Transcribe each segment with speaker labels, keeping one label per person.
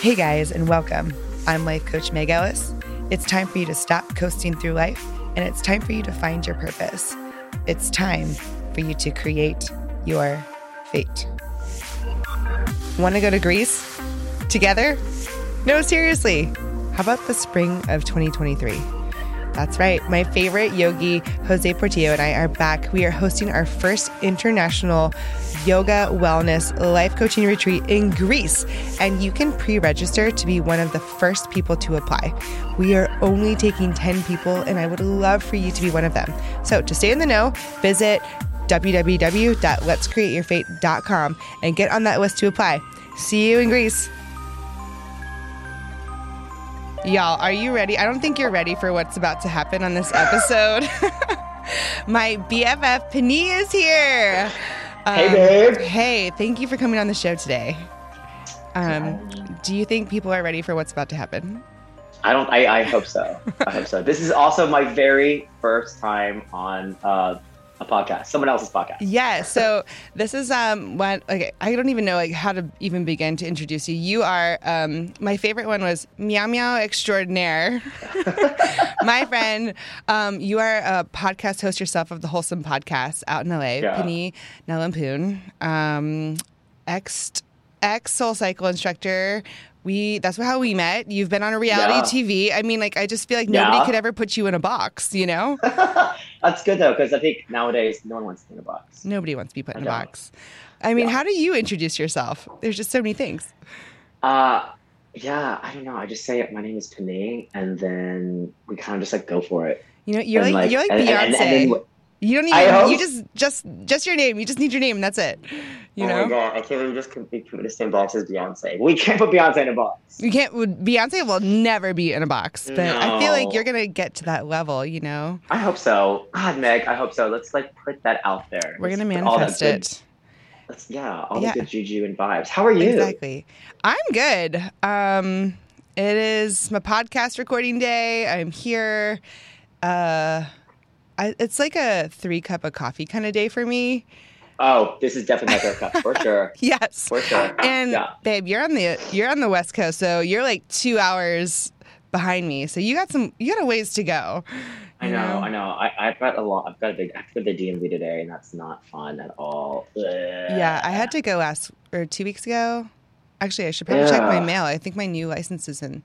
Speaker 1: Hey guys, and welcome. I'm Life Coach Meg Ellis. It's time for you to stop coasting through life, and it's time for you to find your purpose. It's time for you to create your fate. Want to go to Greece together? No, seriously. How about the spring of 2023? That's right. My favorite yogi, Jose Portillo, and I are back. We are hosting our first international yoga, wellness, life coaching retreat in Greece. And you can pre register to be one of the first people to apply. We are only taking 10 people, and I would love for you to be one of them. So to stay in the know, visit www.letscreateyourfate.com and get on that list to apply. See you in Greece. Y'all, are you ready? I don't think you're ready for what's about to happen on this episode. My BFF Penny is here.
Speaker 2: Hey, babe.
Speaker 1: Hey, thank you for coming on the show today. Um, do you think people are ready for what's about to happen?
Speaker 2: I don't. I, I hope so. I hope so. This is also my very first time on uh, a podcast, someone else's podcast.
Speaker 1: Yeah. So this is um what okay I don't even know like how to even begin to introduce you. You are um my favorite one was Meow Meow Extraordinaire. my friend, um you are a podcast host yourself of the Wholesome Podcast out in LA.
Speaker 2: Yeah.
Speaker 1: Penny Nalampoon, um ex ex Soul Cycle instructor. We that's how we met. You've been on a reality TV. I mean, like I just feel like nobody
Speaker 2: Yeah.
Speaker 1: could ever put you in a box. You know,
Speaker 2: That's good though, because I think nowadays no one wants to be in a box.
Speaker 1: nobody wants to be put in a
Speaker 2: I don't.
Speaker 1: box. I mean,
Speaker 2: Yeah.
Speaker 1: how do you introduce yourself? There's just so many things.
Speaker 2: Uh, yeah, I don't know. I just say my name is Panay, and then we kind of just like go for it.
Speaker 1: You know, you're
Speaker 2: And,
Speaker 1: like, you're like
Speaker 2: and-
Speaker 1: Beyonce.
Speaker 2: and- then-
Speaker 1: you don't even. You just just just your name. You just need your name. and That's it. You
Speaker 2: oh
Speaker 1: know.
Speaker 2: my god, I can't believe just be put in the same box as Beyonce. We can't put Beyonce in a box.
Speaker 1: You can't. Beyonce will never be in a box, but I feel like you're gonna get to that level. You know,
Speaker 2: I hope so. God, Meg, I hope so. Let's like put that out there.
Speaker 1: we're gonna
Speaker 2: Let's put all
Speaker 1: manifest
Speaker 2: good-
Speaker 1: it.
Speaker 2: Let's, yeah, all
Speaker 1: Yeah.
Speaker 2: the good juju and vibes. How are you?
Speaker 1: Exactly. I'm good. Um, it is my podcast recording day. I'm here. Uh, I, it's like a three cup of coffee kind of day for me.
Speaker 2: Oh, this is definitely my third cup for sure.
Speaker 1: Yes.
Speaker 2: For sure.
Speaker 1: And
Speaker 2: yeah.
Speaker 1: babe, you're on the you're on the west coast, so you're like two hours behind me. So you got some you got a ways to go.
Speaker 2: I
Speaker 1: you
Speaker 2: know, I know. I, I've got a lot. I've got a big. I have to go to the DMV today, and that's not fun at all.
Speaker 1: Yeah, I had to go last or two weeks ago. Actually, I should probably check my mail. I think my new license is in.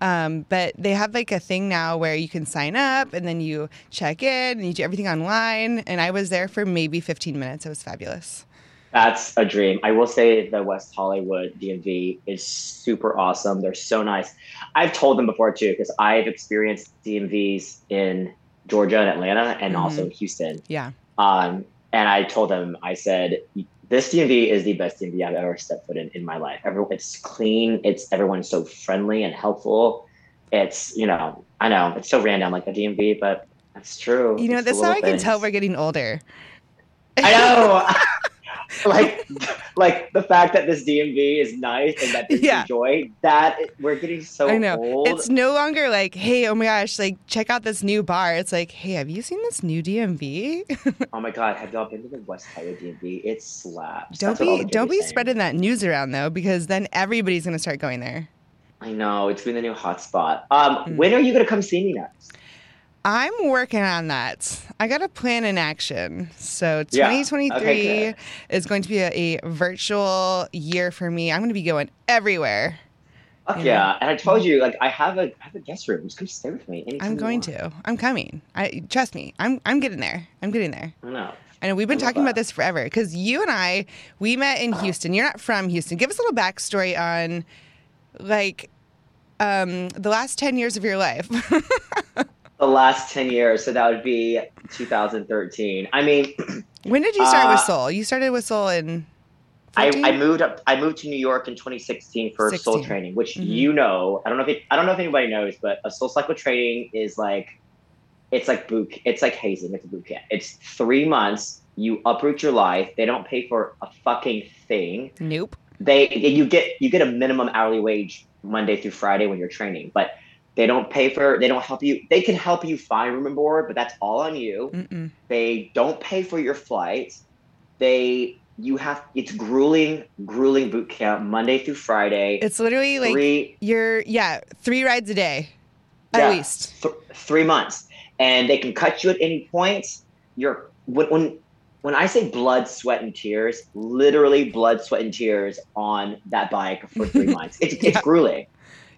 Speaker 1: Um, but they have like a thing now where you can sign up and then you check in and you do everything online. And I was there for maybe 15 minutes. It was fabulous.
Speaker 2: That's a dream. I will say the West Hollywood DMV is super awesome. They're so nice. I've told them before too, because I've experienced DMVs in Georgia and Atlanta, and
Speaker 1: Mhm.
Speaker 2: also Houston.
Speaker 1: Yeah.
Speaker 2: Um, and I told them, I said, this DMV is the best DMV I've ever stepped foot in in my life. Everyone, it's clean. It's everyone's so friendly and helpful. It's you know, I know it's so random like a DMV, but that's true.
Speaker 1: You know,
Speaker 2: It's
Speaker 1: that's how I can tell we're getting older.
Speaker 2: I know. like, like the fact that this DMV is nice and that there's
Speaker 1: Yeah.
Speaker 2: joy. That we're getting so
Speaker 1: I know.
Speaker 2: old.
Speaker 1: It's no longer like, hey, oh my gosh, like check out this new bar. It's like, hey, have you seen this new DMV?
Speaker 2: oh my god, have y'all been to the West Hollywood DMV? It slaps.
Speaker 1: don't
Speaker 2: That's
Speaker 1: be don't be
Speaker 2: saying.
Speaker 1: spreading that news around though, because then everybody's gonna start going there.
Speaker 2: I know it's been the new hotspot. Um,
Speaker 1: Mm.
Speaker 2: when are you gonna come see me next?
Speaker 1: I'm working on that. I got a plan in action. So
Speaker 2: Yeah.
Speaker 1: 2023
Speaker 2: Okay,
Speaker 1: is going to be a, a virtual year for me. I'm going to be going everywhere.
Speaker 2: Fuck
Speaker 1: Yeah.
Speaker 2: yeah. And I told you, like, I have a I have a guest room. Just come stay with me. anytime
Speaker 1: I'm going to. I'm coming. I trust me. I'm I'm getting there. I'm getting there.
Speaker 2: I know.
Speaker 1: I know we've been talking about this forever because you and I we met in Houston. You're not from Houston. Give us a little backstory on like um, the last ten years of your life.
Speaker 2: The last ten years, so that would be 2013. I mean,
Speaker 1: when did you start with
Speaker 2: Uh,
Speaker 1: Soul? You started with Soul in.
Speaker 2: I, I moved up. I moved to New York in 2016 for
Speaker 1: 16.
Speaker 2: soul training, which
Speaker 1: Mhm.
Speaker 2: you know. I don't know if it, I don't know if anybody knows, but a soul cycle training is like it's like boot. It's like hazing. It's a boot camp. It's three months. You uproot your life. They don't pay for a fucking thing.
Speaker 1: Nope.
Speaker 2: They you get you get a minimum hourly wage Monday through Friday when you're training, but they don't pay for. They don't help you. They can help you find room and board, but that's all on you.
Speaker 1: Mm-mm.
Speaker 2: They don't pay for your flights. They you have it's grueling, grueling boot camp Monday through Friday.
Speaker 1: It's literally like
Speaker 2: three,
Speaker 1: you're yeah three rides a day,
Speaker 2: Yeah.
Speaker 1: at least.
Speaker 2: th- three months, and they can cut you at any point. You're when when when I say blood, sweat, and tears, literally blood, sweat, and tears on that bike for three months. It's it's grueling.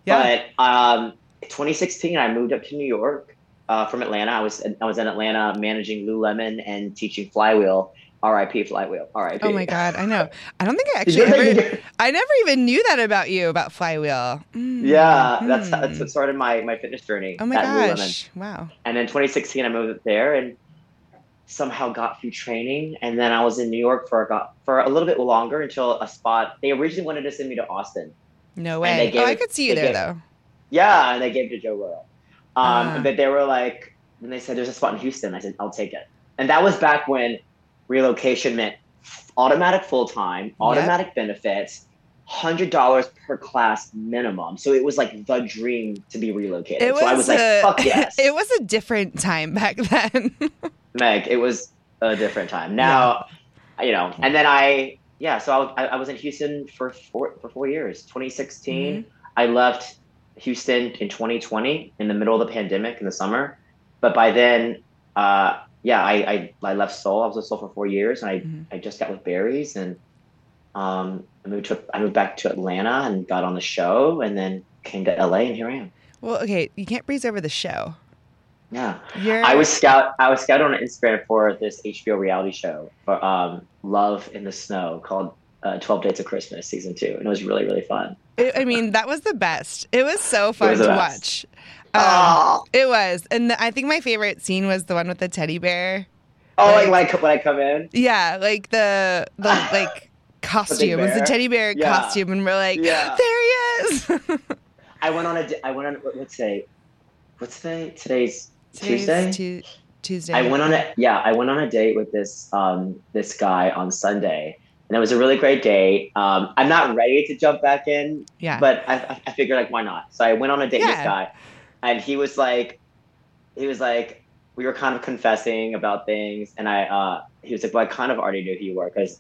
Speaker 1: Yeah.
Speaker 2: But um, 2016, I moved up to New York uh, from Atlanta. I was I was in Atlanta managing Lululemon and teaching Flywheel. R.I.P. Flywheel. R.I.P.
Speaker 1: oh my god, I know. I don't think I actually
Speaker 2: ever-.
Speaker 1: I never even knew that about you about Flywheel. Mm,
Speaker 2: Yeah, that's
Speaker 1: hmm.
Speaker 2: that's what started my my fitness journey.
Speaker 1: Oh my
Speaker 2: at Lululemon.
Speaker 1: gosh! Wow.
Speaker 2: And then 2016, I moved up there and somehow got through training. And then I was in New York for got for a little bit longer until a spot. They originally wanted to send me to Austin.
Speaker 1: No
Speaker 2: And they
Speaker 1: way.
Speaker 2: gave
Speaker 1: Oh, I could see you there
Speaker 2: gave-
Speaker 1: though.
Speaker 2: Yeah, and they gave it to Joe Royal. Um,
Speaker 1: Ah.
Speaker 2: But they were like, when they said there's a spot in Houston, I said I'll take it. And that was back when relocation meant automatic full time, automatic benefits. Hundred dollars per class minimum, so it was like the dream to be relocated.
Speaker 1: It
Speaker 2: so I was like,
Speaker 1: a,
Speaker 2: "Fuck yes!"
Speaker 1: it was a different time back then.
Speaker 2: Meg, it was a different time. Now, you know, and then I, yeah, so I, I was in Houston for four for four years. 2016,
Speaker 1: Mm-hmm.
Speaker 2: I left Houston in 2020 in the middle of the pandemic in the summer. But by then, uh, yeah, I, I I left Soul. I was with Soul for four years, and I
Speaker 1: Mhm.
Speaker 2: I just got with Barry's, and um, I moved to I moved back to Atlanta and got on the show, and then came to LA, and here I am.
Speaker 1: well, okay, you can't breeze over the show.
Speaker 2: Yeah.
Speaker 1: You're
Speaker 2: I was scout. I was scouted on Instagram for this HBO reality show for um, Love in the Snow called uh, Twelve Dates of Christmas season two, and it was really really fun.
Speaker 1: It, I mean, that was the best. It was so fun
Speaker 2: was
Speaker 1: to
Speaker 2: best.
Speaker 1: watch. Um,
Speaker 2: oh,
Speaker 1: It was, and the, I think my favorite scene was the one with the teddy bear.
Speaker 2: oh,
Speaker 1: like-
Speaker 2: like when I co- when I come in,
Speaker 1: Yeah, like the the like costume. It was the teddy bear
Speaker 2: Yeah.
Speaker 1: costume, and we're like,
Speaker 2: Yeah.
Speaker 1: there he is.
Speaker 2: I went on a. di- I went on. what- What's today? What's today? Today's
Speaker 1: Today's
Speaker 2: Tuesday.
Speaker 1: Tu- Tuesday.
Speaker 2: I went on a yeah. I went on a date with this um this guy on Sunday, and it was a really great date. Um, I'm not ready to jump back in
Speaker 1: Yeah.
Speaker 2: but I, I- figured like why not? So I went on a date with this guy, and he was like, he was like, we were kind of confessing about things, and I, uh, he was like, well, I kind of already knew who you were because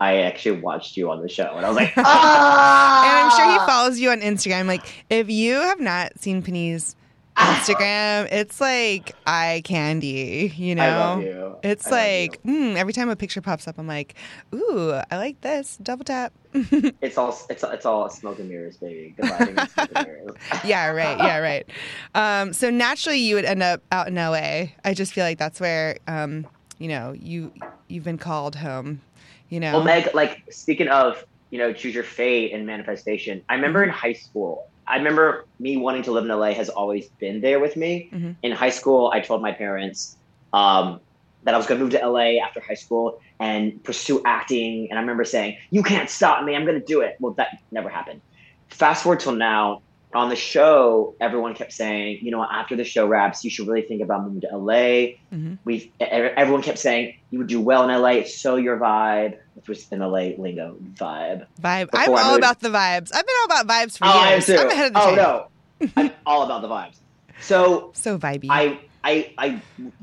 Speaker 2: I actually watched you on the show, and I was like, ah!
Speaker 1: and I'm sure he follows you on Instagram. Like, if you have not seen Penny's
Speaker 2: Ah!
Speaker 1: Instagram, it's like eye candy. You know,
Speaker 2: I love you.
Speaker 1: It's like mm, every time a picture pops up, I'm like, ooh, I like this. Double tap.
Speaker 2: it's all it's it's all smoke and mirrors, baby. And mirrors.
Speaker 1: yeah, right. Yeah, right. Um, so naturally, you would end up out in LA. I just feel like that's where, um, you know, you you've been called home. You know.
Speaker 2: Well, Meg, like speaking of, you know, choose your fate and manifestation. I remember in high school, I remember me wanting to live in LA has always been there with me.
Speaker 1: Mhm.
Speaker 2: In high school, I told my parents um, that I was going to move to LA after high school and pursue acting. And I remember saying, "You can't stop me. I'm going to do it." Well, that never happened. Fast forward till now. On the show, everyone kept saying, "You know, after the show wraps, you should really think about moving to LA."
Speaker 1: Mhm.
Speaker 2: we everyone kept saying you would do well in LA. It's so your vibe, which was in LA lingo vibe.
Speaker 1: Vibe.
Speaker 2: Before
Speaker 1: I'm all
Speaker 2: moved-
Speaker 1: about the vibes. I've been all about vibes for
Speaker 2: Oh, I am
Speaker 1: years.
Speaker 2: too.
Speaker 1: I'm ahead of the
Speaker 2: oh no, I'm all about the vibes. So
Speaker 1: So vibey.
Speaker 2: I I I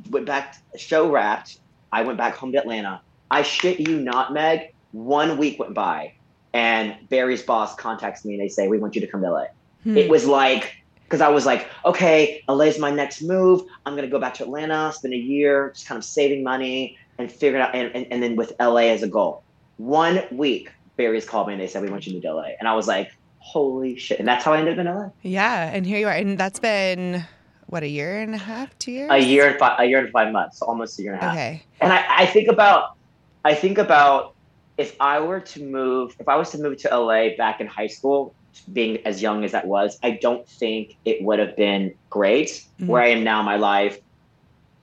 Speaker 2: went back. Show wrapped. I went back home to Atlanta. I shit you not, Meg. One week went by, and Barry's boss contacts me and they say we want you to come to LA.
Speaker 1: Hmm.
Speaker 2: It was like because I was like, okay, LA's my next move. I'm gonna go back to Atlanta, spend a year, just kind of saving money and figuring out, and, and, and then with LA as a goal. One week, Barry's called me and they said we want you to move to LA, and I was like, holy shit! And that's how I ended up in LA.
Speaker 1: yeah, and here you are, and that's been what a year and a half, two years.
Speaker 2: A year and five, a year and five months, so almost a year and a half.
Speaker 1: Okay.
Speaker 2: And I, I think about, I think about if I were to move, if I was to move to LA back in high school, being as young as that was, I don't think it would have been great.
Speaker 1: Mhm.
Speaker 2: Where I am now in my life,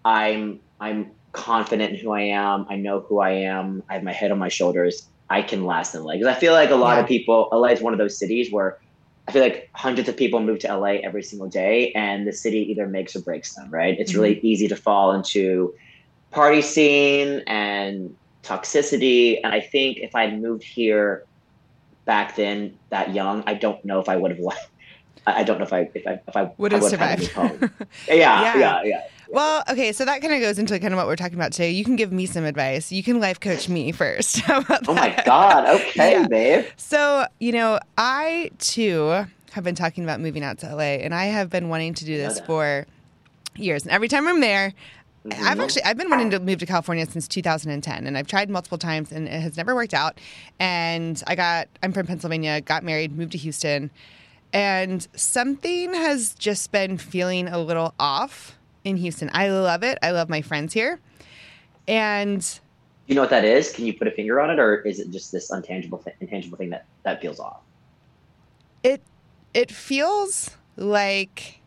Speaker 2: I'm I'm confident in who I am. I know who I am. I have my head on my shoulders. I can last in LA because I feel like a lot
Speaker 1: Yeah.
Speaker 2: of people. LA is one of those cities where I feel like hundreds of people move to LA every single day, and the city either makes or breaks them. Right? It's really mm-hmm. easy to fall into party scene and toxicity. And I think if I moved here back then, that young, I don't know if I would have left. I don't know if I if I if I
Speaker 1: Would have survived.
Speaker 2: home. Yeah,
Speaker 1: Yeah.
Speaker 2: yeah, yeah.
Speaker 1: Well, okay, so that kind of goes into kind of what we're talking about today. You can give me some advice. You can life coach me first. How about
Speaker 2: Oh my? God. Okay,
Speaker 1: Yeah.
Speaker 2: babe.
Speaker 1: So, you know, I too have been talking about moving out to LA, and I have been wanting to do this for years. And every time I'm there, I've
Speaker 2: Mhm.
Speaker 1: actually I've been wanting to move to California since 2010, and I've tried multiple times, and it has never worked out. And I got I'm from Pennsylvania, got married, moved to Houston, and something has just been feeling a little off in Houston. I love it. I love my friends here, and
Speaker 2: You know what that is? Can you put a finger on it, or is it just this untangible, th- intangible thing that that feels off?
Speaker 1: it it feels like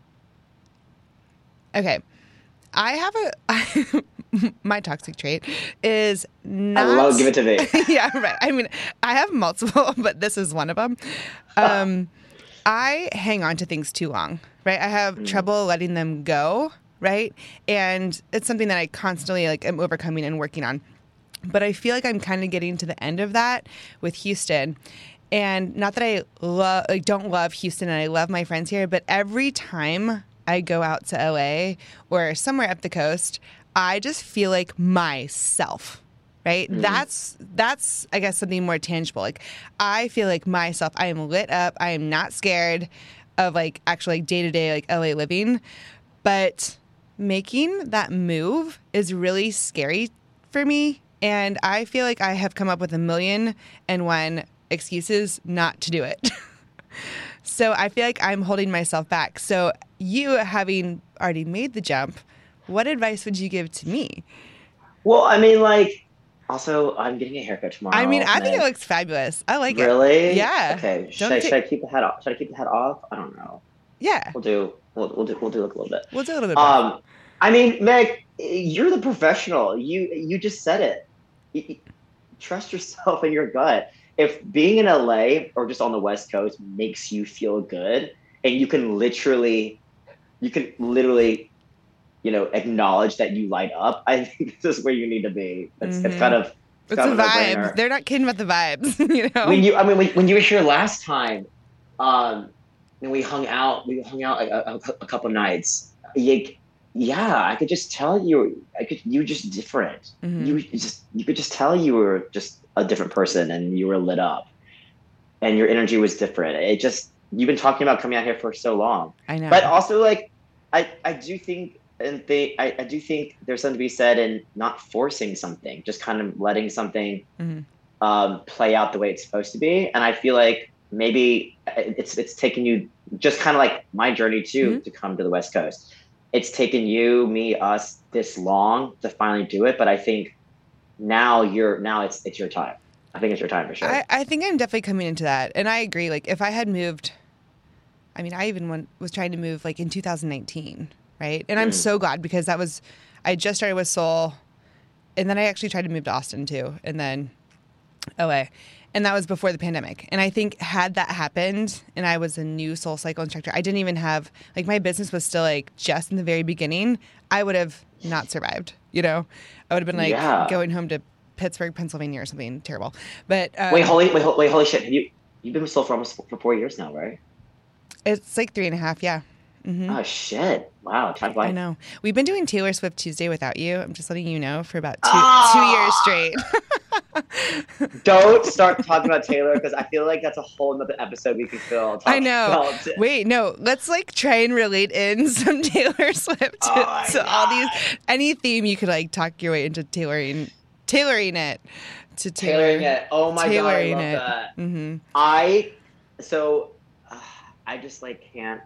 Speaker 1: okay i have a my toxic trait is not
Speaker 2: I love give it to me.
Speaker 1: yeah right i mean i have multiple but this is one of them um i hang on to things too long right i have
Speaker 2: Mm.
Speaker 1: trouble letting them go right and it's something that i constantly like am overcoming and working on but I feel like I'm kind of getting to the end of that with Houston. And not that I love, like, don't love Houston and I love my friends here, but every time I go out to LA or somewhere up the coast, I just feel like myself. Right? Mm-hmm. That's that's I guess something more tangible. Like I feel like myself. I am lit up. I am not scared of like actually like day to day like LA living. But making that move is really scary for me. And I feel like I have come up with a million and one excuses not to do it. so I feel like I'm holding myself back. So, you having already made the jump, what advice would you give to me?
Speaker 2: Well, I mean, like, also, I'm getting a haircut tomorrow.
Speaker 1: I mean, I think it looks fabulous. I like it.
Speaker 2: really.
Speaker 1: Yeah.
Speaker 2: Okay. Should
Speaker 1: Don't
Speaker 2: I,
Speaker 1: ta-
Speaker 2: should I keep the head off? Should I keep the head off? I don't know.
Speaker 1: Yeah.
Speaker 2: We'll do. We'll, we'll do. We'll do a little bit.
Speaker 1: We'll do a little bit.
Speaker 2: Um, I mean, Meg, you're the professional. You you just said it. You- you- trust yourself and your gut. If being in LA or just on the West Coast makes you feel good, and you can literally, you can literally, you know, acknowledge that you light up. I think this is where you need to be. It's, it's
Speaker 1: Mhm.
Speaker 2: kind of
Speaker 1: it's
Speaker 2: kind
Speaker 1: a
Speaker 2: of a
Speaker 1: vibe.
Speaker 2: no-brainer.
Speaker 1: They're not kidding about the vibes, you know?
Speaker 2: when you i mean when, when you were here last time um and we hung out we hung out a, a, a couple nights you, yeah i could just tell you i could you were just different
Speaker 1: Mhm.
Speaker 2: you just you could just tell you were just a different person and you were lit up and your energy was different it just you've been talking about coming out here for so long
Speaker 1: I know.
Speaker 2: but also like i i do think and they I, I do think there's something to be said in not forcing something just kind of letting something
Speaker 1: Mhm.
Speaker 2: um, play out the way it's supposed to be and i feel like maybe it's it's taken you just kind of like my journey too
Speaker 1: Mhm.
Speaker 2: to come to the west coast it's taken you me us this long to finally do it but i think now you're now it's it's your time i think it's your time for sure
Speaker 1: I, I think I'm definitely coming into that. And I agree. Like, if I had moved, I mean, I even went, was trying to move like in 2019, right? And I'm
Speaker 2: Mm.
Speaker 1: so glad because that was, I just started with Soul. And then I actually tried to move to Austin too. And then LA. And that was before the pandemic. And I think had that happened and I was a new Soul Cycle instructor, I didn't even have, like, my business was still like just in the very beginning, I would have not survived. You know, I would have been like
Speaker 2: Yeah.
Speaker 1: going home to Pittsburgh, Pennsylvania or something terrible. But um,
Speaker 2: wait holy wait, ho- wait holy shit have you you've been with Soul for almost for four years now right
Speaker 1: It's like three and a half, yeah. Hmm
Speaker 2: oh shit wow time
Speaker 1: I know. We've been doing Taylor Swift Tuesday without you. I'm just letting you know for about two
Speaker 2: Ah!
Speaker 1: two years straight.
Speaker 2: Don't start talking about Taylor because I feel like that's a whole nother episode we could fill.
Speaker 1: I know. Wait, no. Let's like try and relate in some Taylor Swift to,
Speaker 2: Oh
Speaker 1: to all these any theme you could like talk your way into tailoring tailoring it to Taylor.
Speaker 2: Tailoring it. Oh my god, I love
Speaker 1: it.
Speaker 2: that.
Speaker 1: hmm
Speaker 2: I so uh, I just like can't.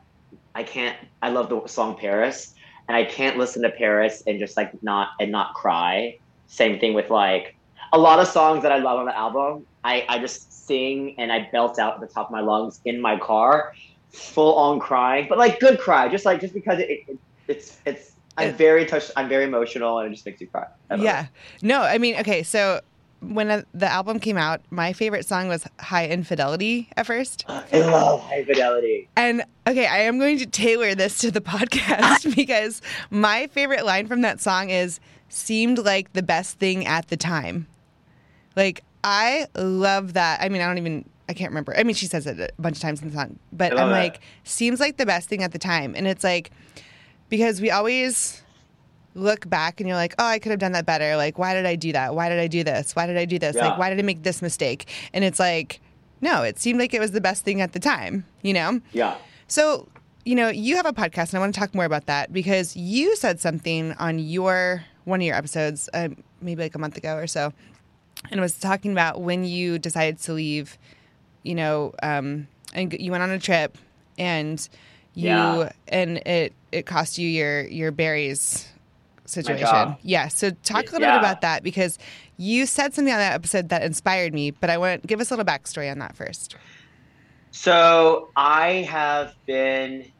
Speaker 2: I can't. I love the song Paris, and I can't listen to Paris and just like not and not cry. Same thing with like a lot of songs that I love on the album. I I just sing and I belt out at the top of my lungs in my car, full on crying, but like good cry, just like just because it, it it's it's. I'm very touched. I'm very emotional, and it just makes you cry. I love it.
Speaker 1: Yeah. No, I mean, okay, so when uh, the album came out, my favorite song was High Infidelity at first.
Speaker 2: I love High Fidelity.
Speaker 1: And okay, I am going to tailor this to the podcast because my favorite line from that song is seemed like the best thing at the time. Like I love that. I mean, I don't even I can't remember. I mean, she says it a bunch of times in the song, but I'm
Speaker 2: that.
Speaker 1: like seems like the best thing at the time. And it's like because we always look back and you're like, oh, I could have done that better. Like, why did I do that? Why did I do this? Why did I do this?
Speaker 2: Yeah.
Speaker 1: Like, why did I make this mistake? And it's like, no, it seemed like it was the best thing at the time, you know?
Speaker 2: Yeah.
Speaker 1: So, you know, you have a podcast, and I want to talk more about that because you said something on your one of your episodes, uh, maybe like a month ago or so, and it was talking about when you decided to leave. You know, um, and you went on a trip, and you
Speaker 2: Yeah.
Speaker 1: and it it cost you your your Barry's situation. Yeah. So talk a little
Speaker 2: Yeah.
Speaker 1: bit about that because you said something on that episode that inspired me, but I want give us a little backstory on that first.
Speaker 2: So I have been,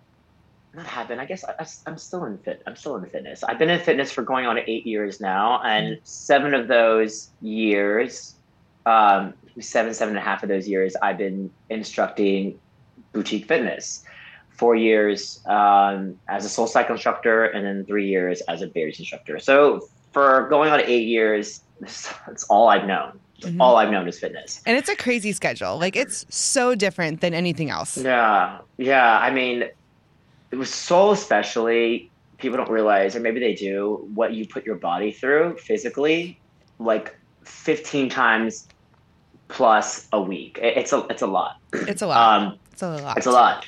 Speaker 2: not have been. I guess I, I'm still in fit. I'm still in fitness. I've been in fitness for going on eight years now, and seven of those years, um, seven seven and a half of those years, I've been instructing boutique fitness. Four years um, as a soul cycle instructor, and then three years as a Barry's instructor. So for going on eight years, that's all I've known.
Speaker 1: Mhm.
Speaker 2: All I've known is fitness.
Speaker 1: And it's a crazy schedule. Like it's so different than anything else.
Speaker 2: Yeah, yeah. I mean, it was so especially people don't realize, or maybe they do, what you put your body through physically, like fifteen times plus a week. It's a it's a lot.
Speaker 1: It's a lot.
Speaker 2: Um,
Speaker 1: it's a lot.
Speaker 2: it's a lot.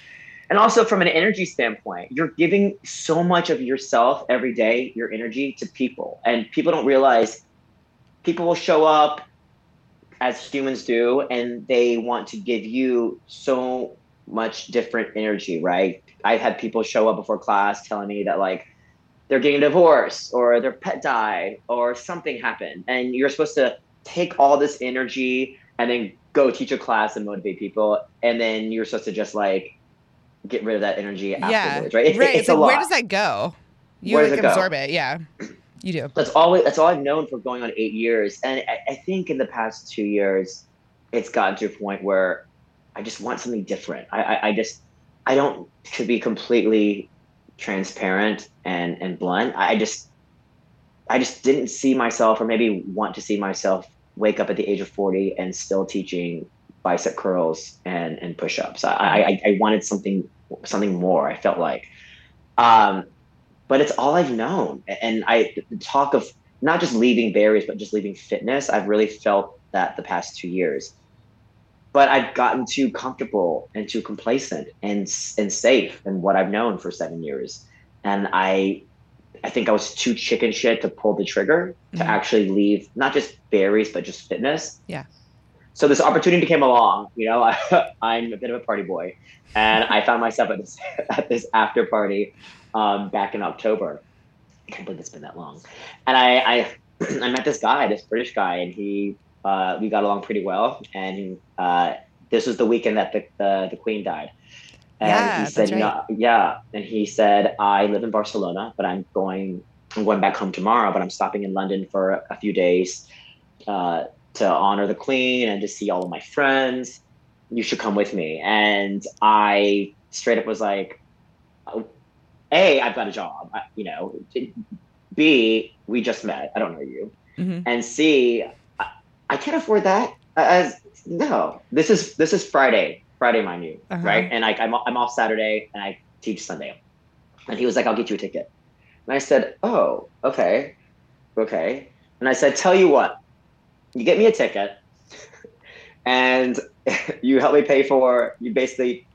Speaker 2: And also from an energy standpoint, you're giving so much of yourself every day, your energy to people. And people don't realize people will show up as humans do and they want to give you so much different energy, right? I've had people show up before class telling me that like they're getting a divorce or their pet died or something happened. And you're supposed to take all this energy and then go teach a class and motivate people. And then you're supposed to just like get rid of that energy
Speaker 1: yeah.
Speaker 2: afterwards, right? It-
Speaker 1: right.
Speaker 2: It's,
Speaker 1: It's
Speaker 2: a
Speaker 1: like,
Speaker 2: lot.
Speaker 1: where does that go? You
Speaker 2: Where
Speaker 1: like
Speaker 2: does it go?
Speaker 1: absorb it. Yeah. You do.
Speaker 2: that's all that's all I've known for going on eight years. And I, I think in the past two years, it's gotten to a point where I just want something different. I, I, I just I don't to be completely transparent and and blunt. I just I just didn't see myself or maybe want to see myself wake up at the age of 40 and still teaching bicep curls and and push-ups. I I, I wanted something something more. I felt like. Um, but it's all I've known. And I talk of not just leaving Barry's, but just leaving fitness, I've really felt that the past two years. But I've gotten too comfortable and too complacent and and safe in what I've known for seven years, and I, I think I was too chicken shit to pull the trigger to
Speaker 1: Mhm.
Speaker 2: actually leave not just Barry's but just fitness.
Speaker 1: Yeah.
Speaker 2: So this opportunity came along. You know, I, I'm a bit of a party boy, and I found myself at this at this after party um, back in October. I can't believe it's been that long. And I, I, I met this guy, this British guy, and he, uh, we got along pretty well. And uh, this was the weekend that the, the, the Queen died. And
Speaker 1: Yeah,
Speaker 2: he said, you know, yeah. And he said, I live in Barcelona, but I'm going, I'm going back home tomorrow, but I'm stopping in London for a few days uh, to honor the Queen and to see all of my friends. You should come with me. And I straight up was like, a, I've got a job, I- you know. B, we just met. I don't know you.
Speaker 1: hmm
Speaker 2: And C, I, I can't afford that. As no, this is this is Friday, Friday, mind you,
Speaker 1: Uh-huh.
Speaker 2: right? And I, I'm I'm off Saturday and I teach Sunday. And he was like, "I'll get you a ticket." And I said, "Oh, okay, okay." And I said, "Tell you what, you get me a ticket, and you help me pay for you basically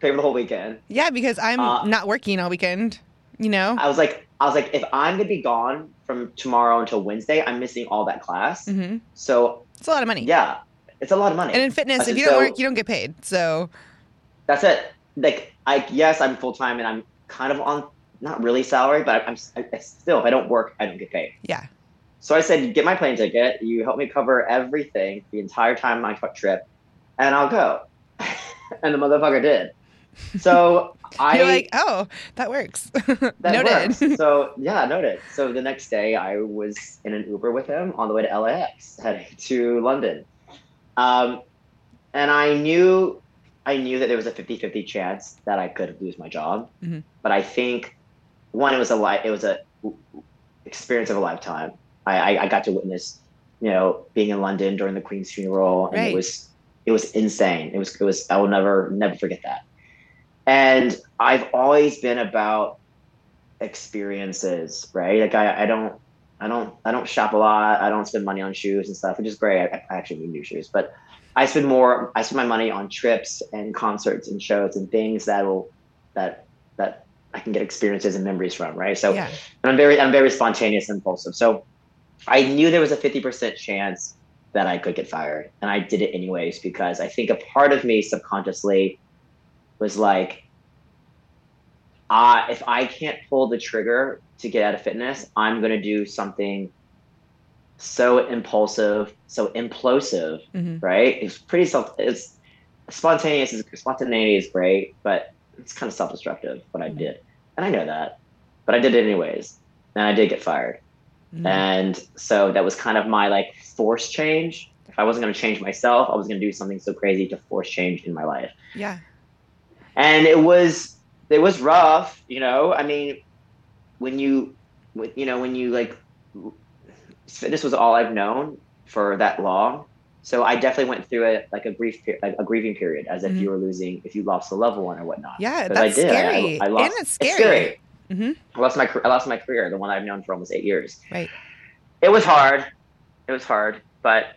Speaker 2: pay for the whole weekend."
Speaker 1: Yeah, because I'm
Speaker 2: Uh,
Speaker 1: not working all weekend. You know.
Speaker 2: I was like, I was like, if I'm gonna be gone from tomorrow until Wednesday, I'm missing all that class.
Speaker 1: hmm
Speaker 2: So
Speaker 1: It's a lot of money.
Speaker 2: yeah, it's a lot of money.
Speaker 1: And in fitness,
Speaker 2: I
Speaker 1: if you don't
Speaker 2: so-
Speaker 1: work, you don't get paid. So
Speaker 2: That's it. Like, I yes, I'm full time and I'm kind of on not really salary, but I'm I, I still if I don't work, I don't get paid.
Speaker 1: yeah.
Speaker 2: So I said, get my plane ticket. You help me cover everything the entire time my trip, and I'll go. and the motherfucker did. So I
Speaker 1: You're like, oh, that works.
Speaker 2: That
Speaker 1: Noted.
Speaker 2: works. so yeah, noted. So the next day, I was in an Uber with him on the way to LAX, heading to London, um, and I knew, I knew that there was a 50-50 chance that I could lose my job.
Speaker 1: Mhm.
Speaker 2: But I think one, it was a li- it was a experience of a lifetime. I, I, I got to witness, you know, being in London during the Queen's funeral, and
Speaker 1: Right.
Speaker 2: it was it was insane. It was it was I will never never forget that. And I've always been about experiences, right? Like I, I don't I don't I don't shop a lot. I don't spend money on shoes and stuff, which is great. I, I actually need new shoes, but I spend more I spend my money on trips and concerts and shows and things that will that that I can get experiences and memories from, right? So
Speaker 1: Yeah.
Speaker 2: and I'm very I'm very spontaneous and impulsive. So I knew there was a 50% chance that I could get fired. And I did it anyways because I think a part of me subconsciously was like, uh, if I can't pull the trigger to get out of fitness, I'm going to do something so impulsive, so implosive,
Speaker 1: hmm
Speaker 2: right? It's pretty self, it's spontaneous, is spontaneity is great, but it's kind of self-destructive what I
Speaker 1: Mhm.
Speaker 2: did. And I know that, but I did it anyways. And I did get fired.
Speaker 1: Hmm
Speaker 2: And so that was kind of my like force change. If I wasn't going to change myself, I was going to do something so crazy to force change in my life.
Speaker 1: Yeah.
Speaker 2: And it was it was rough, you know. I mean, when you when, you know when you like fitness was all I've known for that long. So I definitely went through a like a grief pe- like a grieving period, as if
Speaker 1: Mhm.
Speaker 2: you were losing if you lost a loved one or whatnot.
Speaker 1: Yeah,
Speaker 2: I
Speaker 1: That's.
Speaker 2: I- I-
Speaker 1: scary.
Speaker 2: I lost-
Speaker 1: and it's scary. Mhm.
Speaker 2: I lost my I lost my career, the one I've known for almost eight years.
Speaker 1: Right.
Speaker 2: It was hard. It was hard, but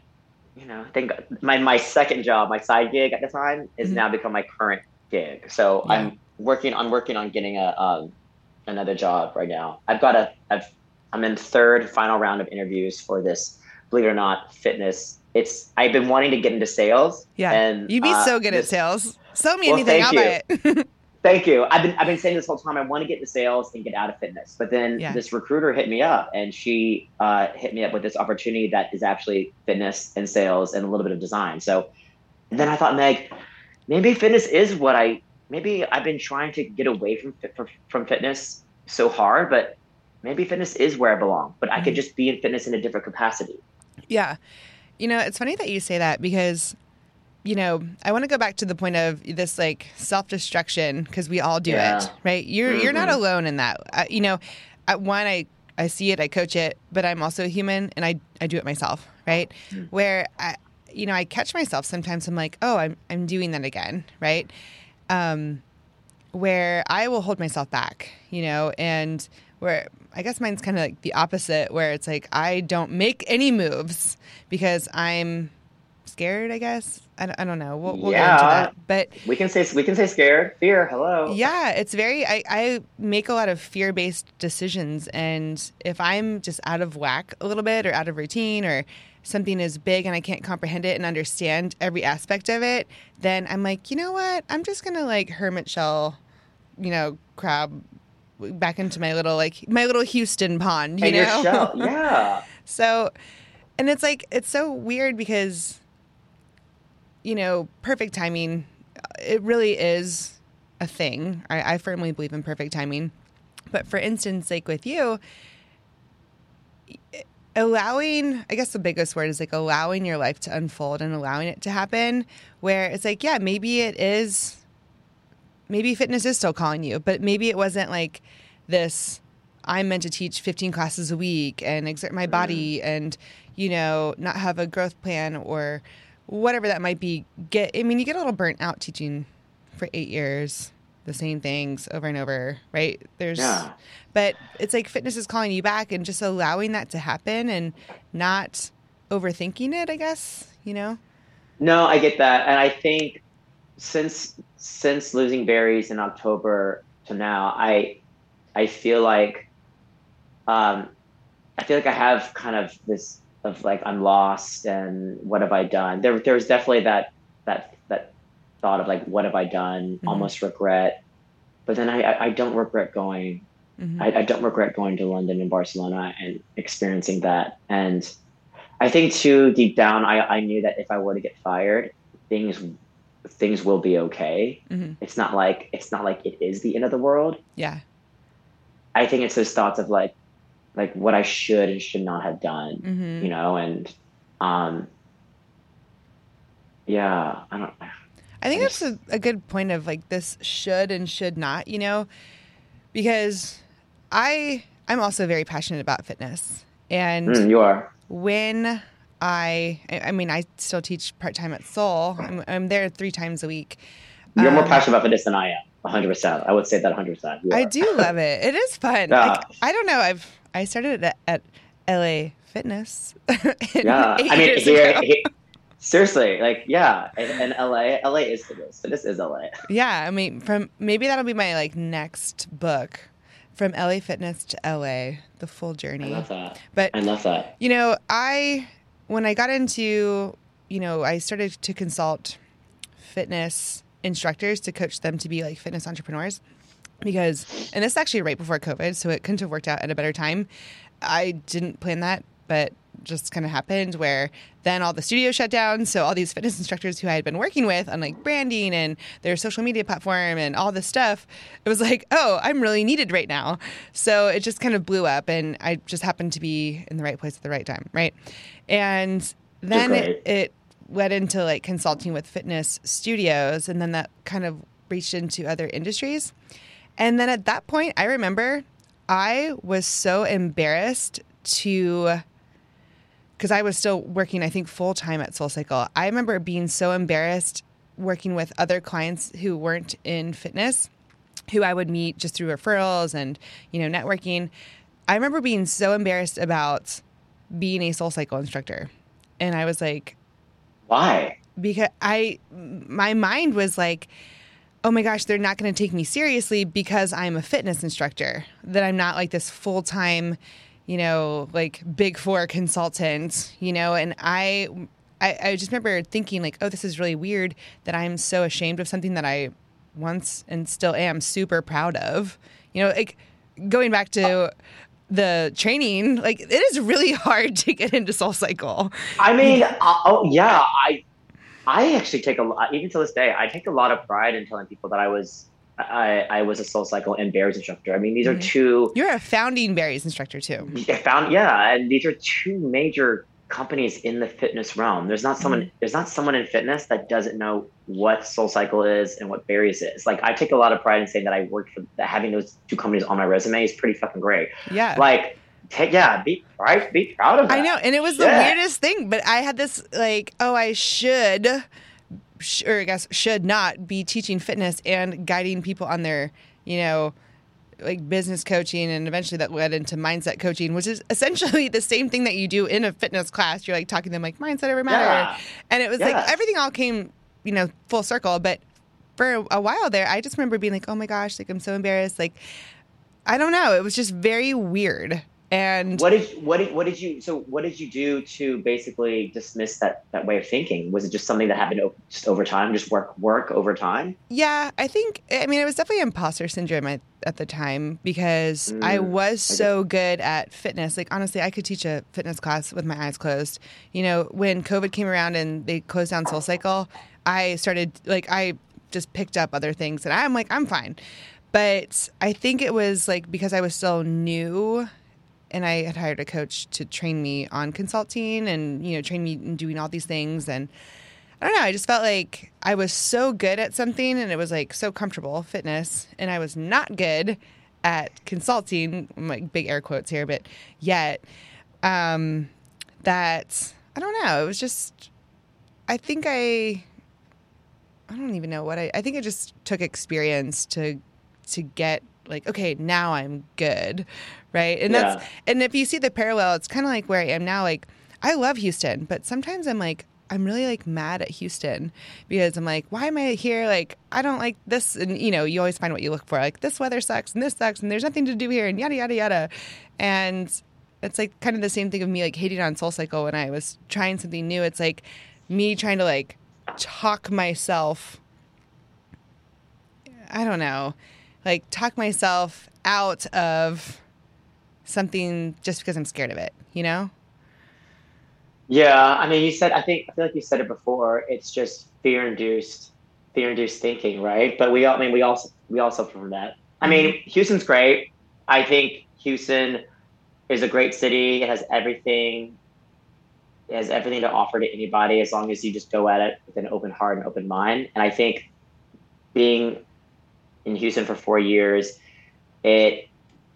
Speaker 2: you know, I think my my second job, my side gig at the time, is
Speaker 1: Mhm.
Speaker 2: now become my current gig. So
Speaker 1: Yeah.
Speaker 2: I'm working. I'm working on getting a um, another job right now. I've got a. I've I'm in third final round of interviews for this. Believe it or not, fitness. It's I've been wanting to get into sales.
Speaker 1: Yeah.
Speaker 2: and
Speaker 1: You'd be
Speaker 2: uh,
Speaker 1: so good at sales. Sell me
Speaker 2: Well,
Speaker 1: anything. I'll buy it.
Speaker 2: Thank you. I've been I've been saying this whole time. I want to get into sales and get out of fitness, but then
Speaker 1: Yeah.
Speaker 2: this recruiter hit me up, and she uh, hit me up with this opportunity that is actually fitness and sales and a little bit of design. So, and then I thought, Meg, maybe fitness is what I maybe I've been trying to get away from fit- from- from fitness so hard, but maybe fitness is where I belong. But I could
Speaker 1: Mhm.
Speaker 2: just be in fitness in a different capacity.
Speaker 1: Yeah. You know, it's funny that you say that because, you know, I want to go back to the point of this like self destruction because we all do
Speaker 2: Yeah.
Speaker 1: it, right? You're you're not
Speaker 2: Mhm.
Speaker 1: alone in that. I, you know, I, one I I see it, I coach it, but I'm also a human and I I do it myself, right?
Speaker 2: Mm.
Speaker 1: Where I you know, I catch myself sometimes I'm like, "Oh, I'm I'm doing that again," right? Um where I will hold myself back, you know, and where I guess mine's kind of like the opposite, where it's like I don't make any moves because I'm scared. I guess I, don't- I don't know. We'll, we'll get into
Speaker 2: Yeah.
Speaker 1: that, but
Speaker 2: We can say we can say scared, fear. Hello.
Speaker 1: yeah, it's very. I, I make a lot of fear based decisions, and if I'm just out of whack a little bit, or out of routine, or something is big and I can't comprehend it and understand every aspect of it, then I'm like, you know what? I'm just gonna like hermit shell, you know, crab back into my little like my little Houston pond, you
Speaker 2: and
Speaker 1: know.
Speaker 2: your shell. Yeah.
Speaker 1: So, and it's like, it's so weird because, you know, perfect timing, uh, it really is a thing. I, I firmly believe in perfect timing. But for instance, like with you, allowing, I guess the biggest word is like allowing your life to unfold and allowing it to happen, where it's like, yeah, maybe it is, maybe fitness is still calling you, but maybe it wasn't like this I'm meant to teach 15 classes a week and exert my body mm. and, you know, not have a growth plan or whatever that might be. Get, I mean, you get a little burnt out teaching for eight years the same things over and over, right? There's,
Speaker 2: Yeah.
Speaker 1: but it's like fitness is calling you back and just allowing that to happen and not overthinking it, I guess, you know?
Speaker 2: No, I get that, and I think since since losing Barry's in October to now, I I feel like um, I feel like I have kind of this of like I'm lost and what have I done? There there was definitely that that that thought of like what have I done?
Speaker 1: Mhm.
Speaker 2: Almost regret, but then I I, I don't regret going.
Speaker 1: Mhm.
Speaker 2: I, I don't regret going to London and Barcelona and experiencing that. And I think too, deep down, I, I knew that if I were to get fired, things things will be okay.
Speaker 1: Mhm.
Speaker 2: It's not like it's not like it is the end of the world.
Speaker 1: Yeah.
Speaker 2: I think it's those thoughts of like like what I should and should not have done,
Speaker 1: hmm
Speaker 2: you know, and um yeah, I don't
Speaker 1: I think
Speaker 2: I
Speaker 1: that's a, a good point of like this should and should not, you know, because I I'm also very passionate about fitness, and
Speaker 2: Mm, you are.
Speaker 1: when I I mean I still teach part time at Soul. I'm, I'm there three times a week.
Speaker 2: You're more
Speaker 1: Um,
Speaker 2: passionate about fitness than I am. hundred percent. I would say that hundred percent.
Speaker 1: I do love it. It is fun.
Speaker 2: Yeah.
Speaker 1: Like, I don't know. I've I started at, at LA Fitness.
Speaker 2: yeah, I mean,
Speaker 1: years
Speaker 2: here, seriously, like, yeah, and, and LA, LA is fitness. Fitness is LA.
Speaker 1: Yeah, I mean, from maybe that'll be my like next book, from LA Fitness to LA, the full journey.
Speaker 2: I love that.
Speaker 1: But
Speaker 2: I love that.
Speaker 1: you know, I when I got into, you know, I started to consult fitness instructors to coach them to be like fitness entrepreneurs because and this is actually right before COVID, so it couldn't have worked out at a better time. I didn't plan that, but just kind of happened where then all the studios shut down. So all these fitness instructors who I had been working with on like branding and their social media platform and all this stuff, it was like, oh, I'm really needed right now. So it just kind of blew up and I just happened to be in the right place at the right time. Right. And then it, it led into like consulting with fitness studios and then that kind of reached into other industries. And then at that point, I remember I was so embarrassed to, because I was still working, I think, full time at SoulCycle. I remember being so embarrassed working with other clients who weren't in fitness, who I would meet just through referrals and, you know, networking. I remember being so embarrassed about being a SoulCycle instructor. And I was like,
Speaker 2: Why?
Speaker 1: because I my mind was like, oh my gosh, they're not going to take me seriously because I'm a fitness instructor. That I'm not like this full time, you know, like big four consultant, you know. And I, I, I just remember thinking like, oh, this is really weird that I'm so ashamed of something that I once and still am super proud of. You know, like going back to oh. The training, like it is really hard to get into Soul Cycle.
Speaker 2: I mean, uh, oh yeah, I I actually take a lot, even to this day, I take a lot of pride in telling people that I was I, I was a Soul Cycle and Barry's instructor. I mean, these
Speaker 1: Mhm.
Speaker 2: are two
Speaker 1: You're a founding Barry's instructor too.
Speaker 2: Found yeah, and these are two major companies in the fitness realm. There's not someone mm-hmm. there's not someone in fitness that doesn't know what Soul Cycle is and what Barry's is. Like I take a lot of pride in saying that I worked for that having those two companies on my resume is pretty fucking great.
Speaker 1: Yeah.
Speaker 2: Like take yeah, be right, be proud of that.
Speaker 1: I know, and it was the weirdest thing. But I had this like, oh, I should, sh- or I guess should not be teaching fitness and guiding people on their, you know, like business coaching, and eventually that led into mindset coaching, which is essentially the same thing that you do in a fitness class. You're like talking to them like mindset over matter,
Speaker 2: Yeah.
Speaker 1: and it was
Speaker 2: Yes.
Speaker 1: like everything all came, you know, full circle. But for a while there, I just remember being like, oh my gosh, like I'm so embarrassed, like. I don't know. It was just very weird. And
Speaker 2: What did what did what did you so what did you do to basically dismiss that that way of thinking? Was it just something that happened just over time, just work work over time?
Speaker 1: Yeah, I think, I mean, it was definitely imposter syndrome at, at the time because I
Speaker 2: Mm,
Speaker 1: was so good at fitness. Like, honestly, I could teach a fitness class with my eyes closed. You know, when COVID came around and they closed down Soul Cycle, I started, like, I just picked up other things and I'm like, I'm fine. But I think it was like because I was still new and I had hired a coach to train me on consulting and, you know, train me in doing all these things. And, I don't know. I just felt like I was so good at something and it was like so comfortable, fitness, and I was not good at consulting, like big air quotes here, but yet um, that I don't know. It was just, I think I, I don't even know what I, I think I just took experience to, to get like, okay, now I'm good. Right. And that's, and if you see the parallel, it's kind of like where I am now. Like, I love Houston, but sometimes I'm like, I'm really like mad at Houston because I'm like, why am I here? Like, I don't like this. And, you know, you always find what you look for. Like, this weather sucks and this sucks and there's nothing to do here and yada, yada, yada. And it's like kind of the same thing of me like hating on Soul Cycle when I was trying something new. It's like me trying to like talk myself, I don't know, like talk myself out of something just because I'm scared of it, you know?
Speaker 2: Yeah, I mean, you said I think I feel like you said it before. It's just fear induced, fear induced thinking, right? But we all, I mean, we also we all suffer from that. I mean, mm-hmm. Houston's great. I think Houston is a great city. It has everything. It has everything to offer to anybody as long as you just go at it with an open heart and open mind. And I think being in Houston for four years, it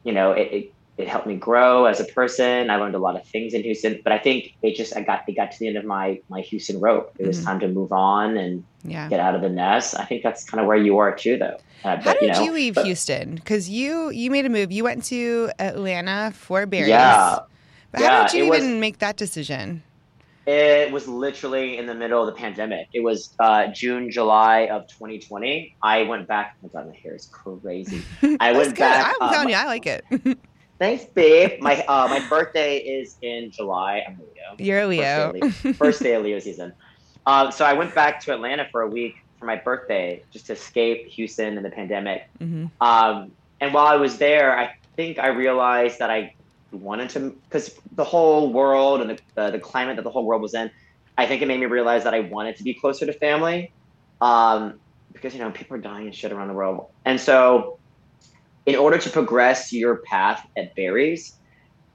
Speaker 2: you know it, it it helped me grow as a person. I learned a lot of things in Houston, but I think it just I got it got to the end of my my Houston rope. It was
Speaker 1: Mhm.
Speaker 2: time to move on and
Speaker 1: Yeah.
Speaker 2: get out of the nest. I think that's kind of where you are too, though. Uh,
Speaker 1: How
Speaker 2: but,
Speaker 1: did
Speaker 2: know,
Speaker 1: you leave
Speaker 2: but-
Speaker 1: Houston? Because you you made a move. You went to Atlanta for Barry's.
Speaker 2: Yeah,
Speaker 1: But how
Speaker 2: yeah,
Speaker 1: did you
Speaker 2: it was-
Speaker 1: even make that decision?
Speaker 2: It was literally in the middle of the pandemic. It was uh, June, July of 2020. I went back. Oh my god, my hair is crazy. I went
Speaker 1: good.
Speaker 2: back.
Speaker 1: I'm
Speaker 2: um,
Speaker 1: telling you, I like it.
Speaker 2: Thanks, babe. My uh, my birthday is in July. I'm Leo.
Speaker 1: You're a Leo.
Speaker 2: First day of Leo, first day of Leo season. Um, so I went back to Atlanta for a week for my birthday just to escape Houston and the pandemic.
Speaker 1: hmm
Speaker 2: Um, and while I was there, I think I realized that I wanted to, because the whole world and the, the, the climate that the whole world was in, I think it made me realize that I wanted to be closer to family. Um, because, you know, people are dying and shit around the world. And so, in order to progress your path at Barry's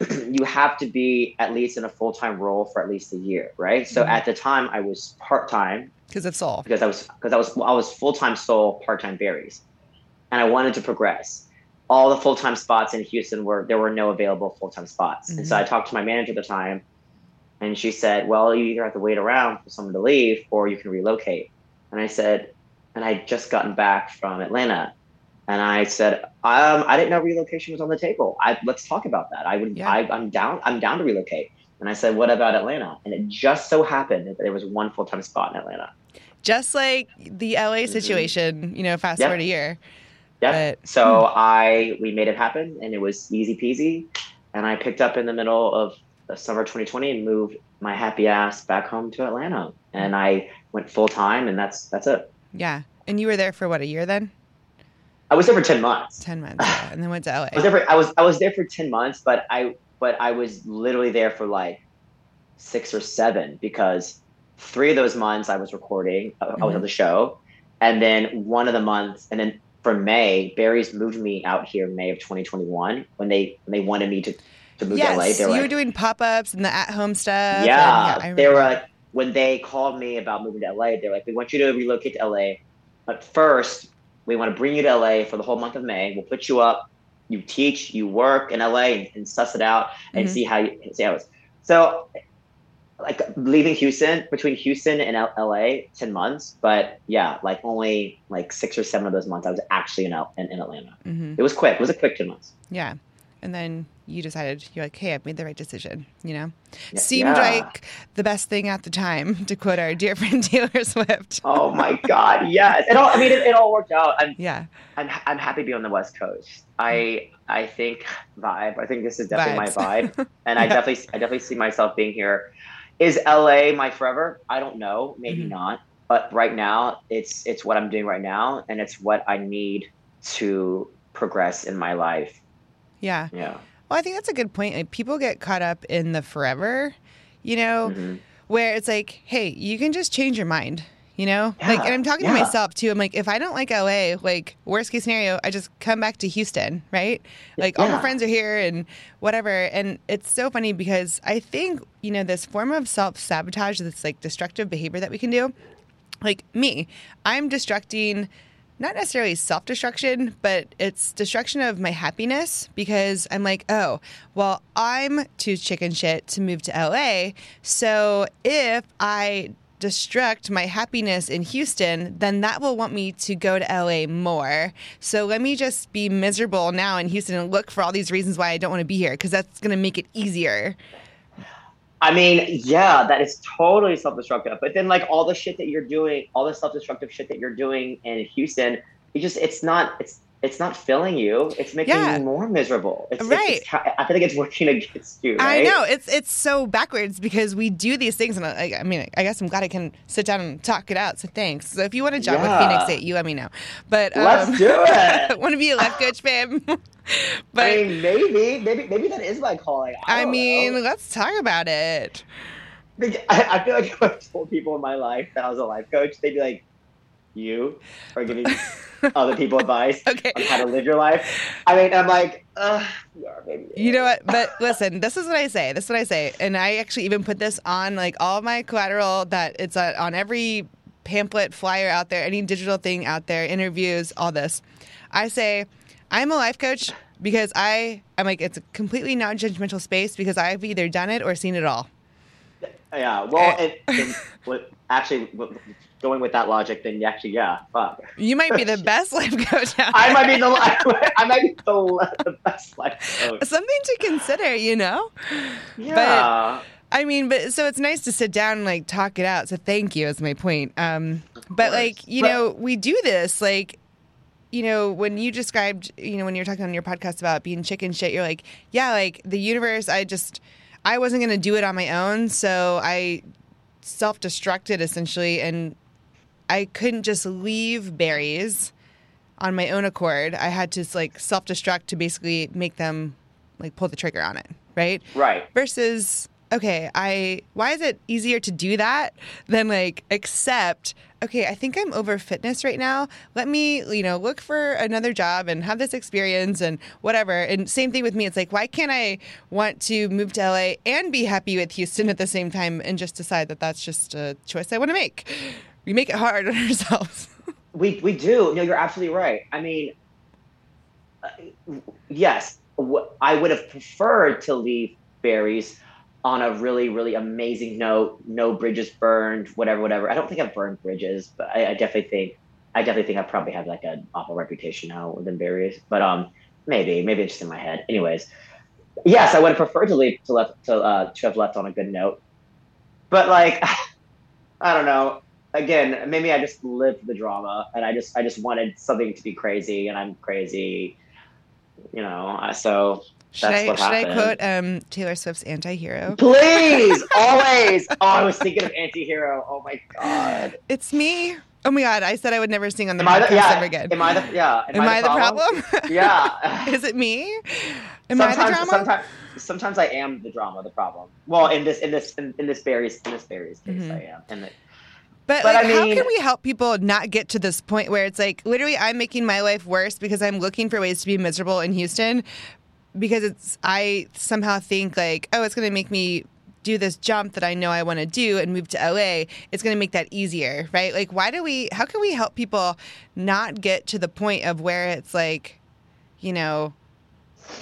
Speaker 2: you have to be at least in a full time role for at least a year, right? So
Speaker 1: Mhm.
Speaker 2: at the time, I was part time
Speaker 1: Because of Soul.
Speaker 2: because I was because I was I was full time Soul, part time Barry's, and I wanted to progress. All the full time spots in Houston were there were no available full time spots, and so I talked to my manager at the time, and she said, "Well, you either have to wait around for someone to leave, or you can relocate." And I said, and I would just gotten back from Atlanta, and I said, um, I didn't know relocation was on the table. I let's talk about that. I would
Speaker 1: Yeah.
Speaker 2: I, I'm down I'm down to relocate. And I said, what about Atlanta? And it just so happened that there was one full time spot in Atlanta.
Speaker 1: Just like the LA situation, you know, fast
Speaker 2: Yeah.
Speaker 1: forward a year.
Speaker 2: Yeah.
Speaker 1: But-
Speaker 2: so hmm. I we made it happen, and it was easy peasy. And I picked up in the middle of the summer 2020 and moved my happy ass back home to Atlanta. And I went full time, and that's that's it.
Speaker 1: Yeah. And you were there for what, a year then?
Speaker 2: I was there for 10 months.
Speaker 1: 10 months. Yeah. And then went to
Speaker 2: I was
Speaker 1: LA.
Speaker 2: for I was I was there for 10 months, but I but I was literally there for like six or seven because three of those months I was recording, I I was on mm-hmm. the show, and then one of the months, and then for May, Barry's moved me out here May of 2021 when they when they wanted me to to move to LA.
Speaker 1: Yes. You
Speaker 2: were
Speaker 1: were doing pop ups and the at home stuff. and
Speaker 2: yeah, they were like when they called me about moving to LA, they're like, we want you to relocate to LA, but first we want to bring you to LA for the whole month of May. We'll put you up, you teach, you work in LA, and, and suss it out and
Speaker 1: Mhm.
Speaker 2: see how you see how it's. So, like leaving Houston between Houston and L- LA, ten months, but yeah, like only like six or seven of those months I was actually in L- in, in Atlanta.
Speaker 1: Mhm.
Speaker 2: It was quick. It was a quick ten months.
Speaker 1: Yeah. And then you decided, you're like, hey, I've made the right decision, you know?
Speaker 2: Yeah.
Speaker 1: Seemed
Speaker 2: Yeah.
Speaker 1: like the best thing at the time, to quote our dear friend Taylor Swift.
Speaker 2: Oh my God! Yes, it all. I mean, it, it all worked out. I'm
Speaker 1: Yeah.
Speaker 2: I'm I'm happy to be on the West Coast. I I think vibe. I think this is definitely
Speaker 1: Vibes.
Speaker 2: my vibe, and I definitely I definitely see myself being here. Is LA my forever? I don't know. Maybe
Speaker 1: Mhm.
Speaker 2: not. But right now, it's it's what I'm doing right now, and it's what I need to progress in my life.
Speaker 1: Yeah.
Speaker 2: Yeah.
Speaker 1: Well, I think that's a good point. Like, people get caught up in the forever, you know,
Speaker 2: Mhm.
Speaker 1: where it's like, hey, you can just change your mind, you know? like, and I'm talking
Speaker 2: yeah.
Speaker 1: to myself too. I'm like, if I don't like LA, like, worst case scenario, I just come back to Houston, right? Like, all my friends are here and whatever. And it's so funny because I think, you know, this form of self sabotage, this like destructive behavior that we can do, like me, I'm destructing not necessarily self destruction, but it's destruction of my happiness because I'm like, oh, well, I'm too chicken shit to move to LA. So if I destruct my happiness in Houston, then that will want me to go to LA more. So let me just be miserable now in Houston and look for all these reasons why I don't want to be here because that's going to make it easier.
Speaker 2: I mean, yeah, that is totally self-destructive. But then, like all the shit that you're doing, all the self-destructive shit that you're doing in Houston, it just it's not it's it's not filling you. It's making
Speaker 1: Yeah.
Speaker 2: you more miserable. It's,
Speaker 1: Right.
Speaker 2: It's, it's, I feel like it's working against you.
Speaker 1: I know it's it's so backwards because we do these things, and I, I mean, I guess I'm glad I can sit down and talk it out. So thanks. So if you want a job
Speaker 2: Yeah.
Speaker 1: with Phoenix State, you let me know. But um,
Speaker 2: Let's do it.
Speaker 1: want to be a life coach, babe? but
Speaker 2: I mean, maybe, maybe, maybe that is my calling. I,
Speaker 1: I mean,
Speaker 2: know.
Speaker 1: let's talk about it.
Speaker 2: I, I feel like if I told people in my life that I was a life coach, they'd be like, "You are giving other people advice
Speaker 1: Okay.
Speaker 2: on how to live your life." I mean, I'm like, uh, yeah, maybe.
Speaker 1: You know what? But listen, this is what I say. This is what I say, and I actually even put this on like all my collateral that it's uh, on every pamphlet, flyer out there, any digital thing out there, interviews, all this. I say, I'm a life coach because I I'm like it's a completely non-judgmental space because I've either done it or seen it all.
Speaker 2: Yeah. Well, and, and what, actually, going with that logic, then you actually, yeah, fuck.
Speaker 1: You might be the best life coach.
Speaker 2: I might be the I might be the, the best life coach.
Speaker 1: Something to consider, you know.
Speaker 2: Yeah.
Speaker 1: But, I mean, but so it's nice to sit down and like talk it out. So thank you is my point. Um, but like you
Speaker 2: But-
Speaker 1: know, we do this like. You know, when you described, you know, when you're talking on your podcast about being chicken shit, you're like, yeah, like the universe, I just, I wasn't going to do it on my own. So I self destructed essentially. And I couldn't just leave Barry's on my own accord. I had to like self destruct to basically make them like pull the trigger on it. Right
Speaker 2: Right.
Speaker 1: versus okay i why is it easier to do that than like accept okay i think i'm over fitness right now let me you know look for another job and have this experience and whatever and same thing with me it's like why can't i want to move to la and be happy with houston at the same time and just decide that that's just a choice i want to make we make it hard on ourselves
Speaker 2: We we do. No, you're absolutely right. I mean, uh, yes, I would have preferred to leave Barry's on a really really amazing note. No bridges burned. Whatever, whatever. I don't think I've burned bridges, but I, I definitely think I definitely think I probably have like an awful reputation now within Barry's. But um, maybe maybe it's just in my head. Anyways, yes, I would have preferred to leave to left to uh, to have left on a good note. But like, I don't know again, maybe I just lived the drama and I just I just wanted something to be crazy and I'm crazy, you know. So
Speaker 1: should
Speaker 2: That's
Speaker 1: i should i quote um taylor swift's anti-hero
Speaker 2: please, always. Oh, I was thinking of Antihero. Oh my god.
Speaker 1: it's me oh my god i said i would never sing on the
Speaker 2: Am
Speaker 1: podcast
Speaker 2: the, yeah?
Speaker 1: ever again
Speaker 2: Am I the yeah?
Speaker 1: Am, I, the problem?
Speaker 2: Yeah.
Speaker 1: Is it me? Am
Speaker 2: sometimes,
Speaker 1: I the drama?
Speaker 2: Sometimes, sometimes I am the drama, the problem. Well, in this, in this, in, in this Barry's, in this Barry's case,
Speaker 1: Mhm.
Speaker 2: I am. And the,
Speaker 1: but
Speaker 2: but
Speaker 1: like,
Speaker 2: I
Speaker 1: how can we help people not get to this point where it's like literally I'm making my life worse because I'm looking for ways to be miserable in Houston because it's I somehow think like oh it's going to make me do this jump that I know I want to do and move to LA it's going to make that easier right? Like why do we how can we help people not get to the point of where it's like you know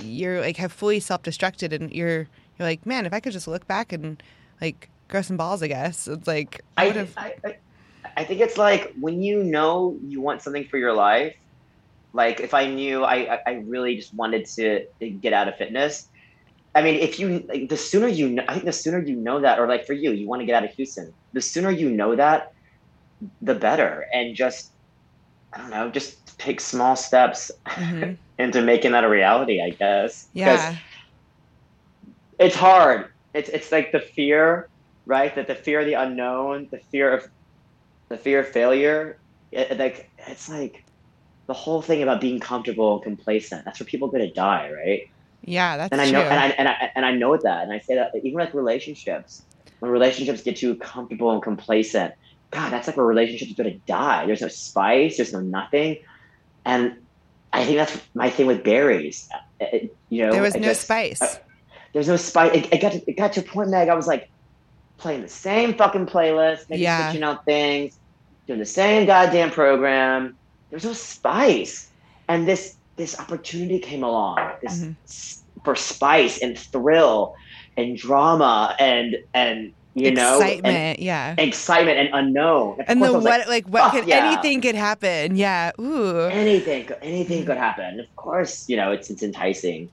Speaker 1: you're like have fully self-destructed and you're you're like man if I could just look back and like grow some balls I guess it's like I
Speaker 2: I, I, I, I think it's like when you know you want something for your life. Like if I knew I, I, really just wanted to get out of fitness. I mean, if you like, the sooner you know, I think the sooner you know that, or like for you, you want to get out of Houston. The sooner you know that, the better. And just I don't know, just take small steps
Speaker 1: Mhm.
Speaker 2: into making that a reality. I guess.
Speaker 1: Yeah.
Speaker 2: it's hard. It's it's like the fear, right? That the fear of the unknown, the fear of the fear of failure. It, like it's like the whole thing about being comfortable and complacent. That's where people go to die, right?
Speaker 1: Yeah, that's
Speaker 2: And I
Speaker 1: true.
Speaker 2: know, and I and I and I know that, and I say that even like relationships, when relationships get too comfortable and complacent, God, that's like where relationships go to die. There's no spice. There's no nothing, and I think that's my thing with Barry's. It- it- you know,
Speaker 1: there was
Speaker 2: I
Speaker 1: no
Speaker 2: just-
Speaker 1: spice.
Speaker 2: I- there's no spice. It, it got to, it got to a point, Meg. I was like playing the same fucking playlist, maybe
Speaker 1: Yeah.
Speaker 2: switching out things, doing the same goddamn program. There's no spice, and this this opportunity came along this
Speaker 1: Mhm.
Speaker 2: for spice and thrill and drama and and you know
Speaker 1: Excitement,
Speaker 2: and
Speaker 1: yeah.
Speaker 2: excitement and unknown. Of
Speaker 1: And the what
Speaker 2: like,
Speaker 1: like what could
Speaker 2: yeah.
Speaker 1: anything could happen. Yeah. Ooh.
Speaker 2: anything could- anything could happen. Of course, you know it's it's enticing,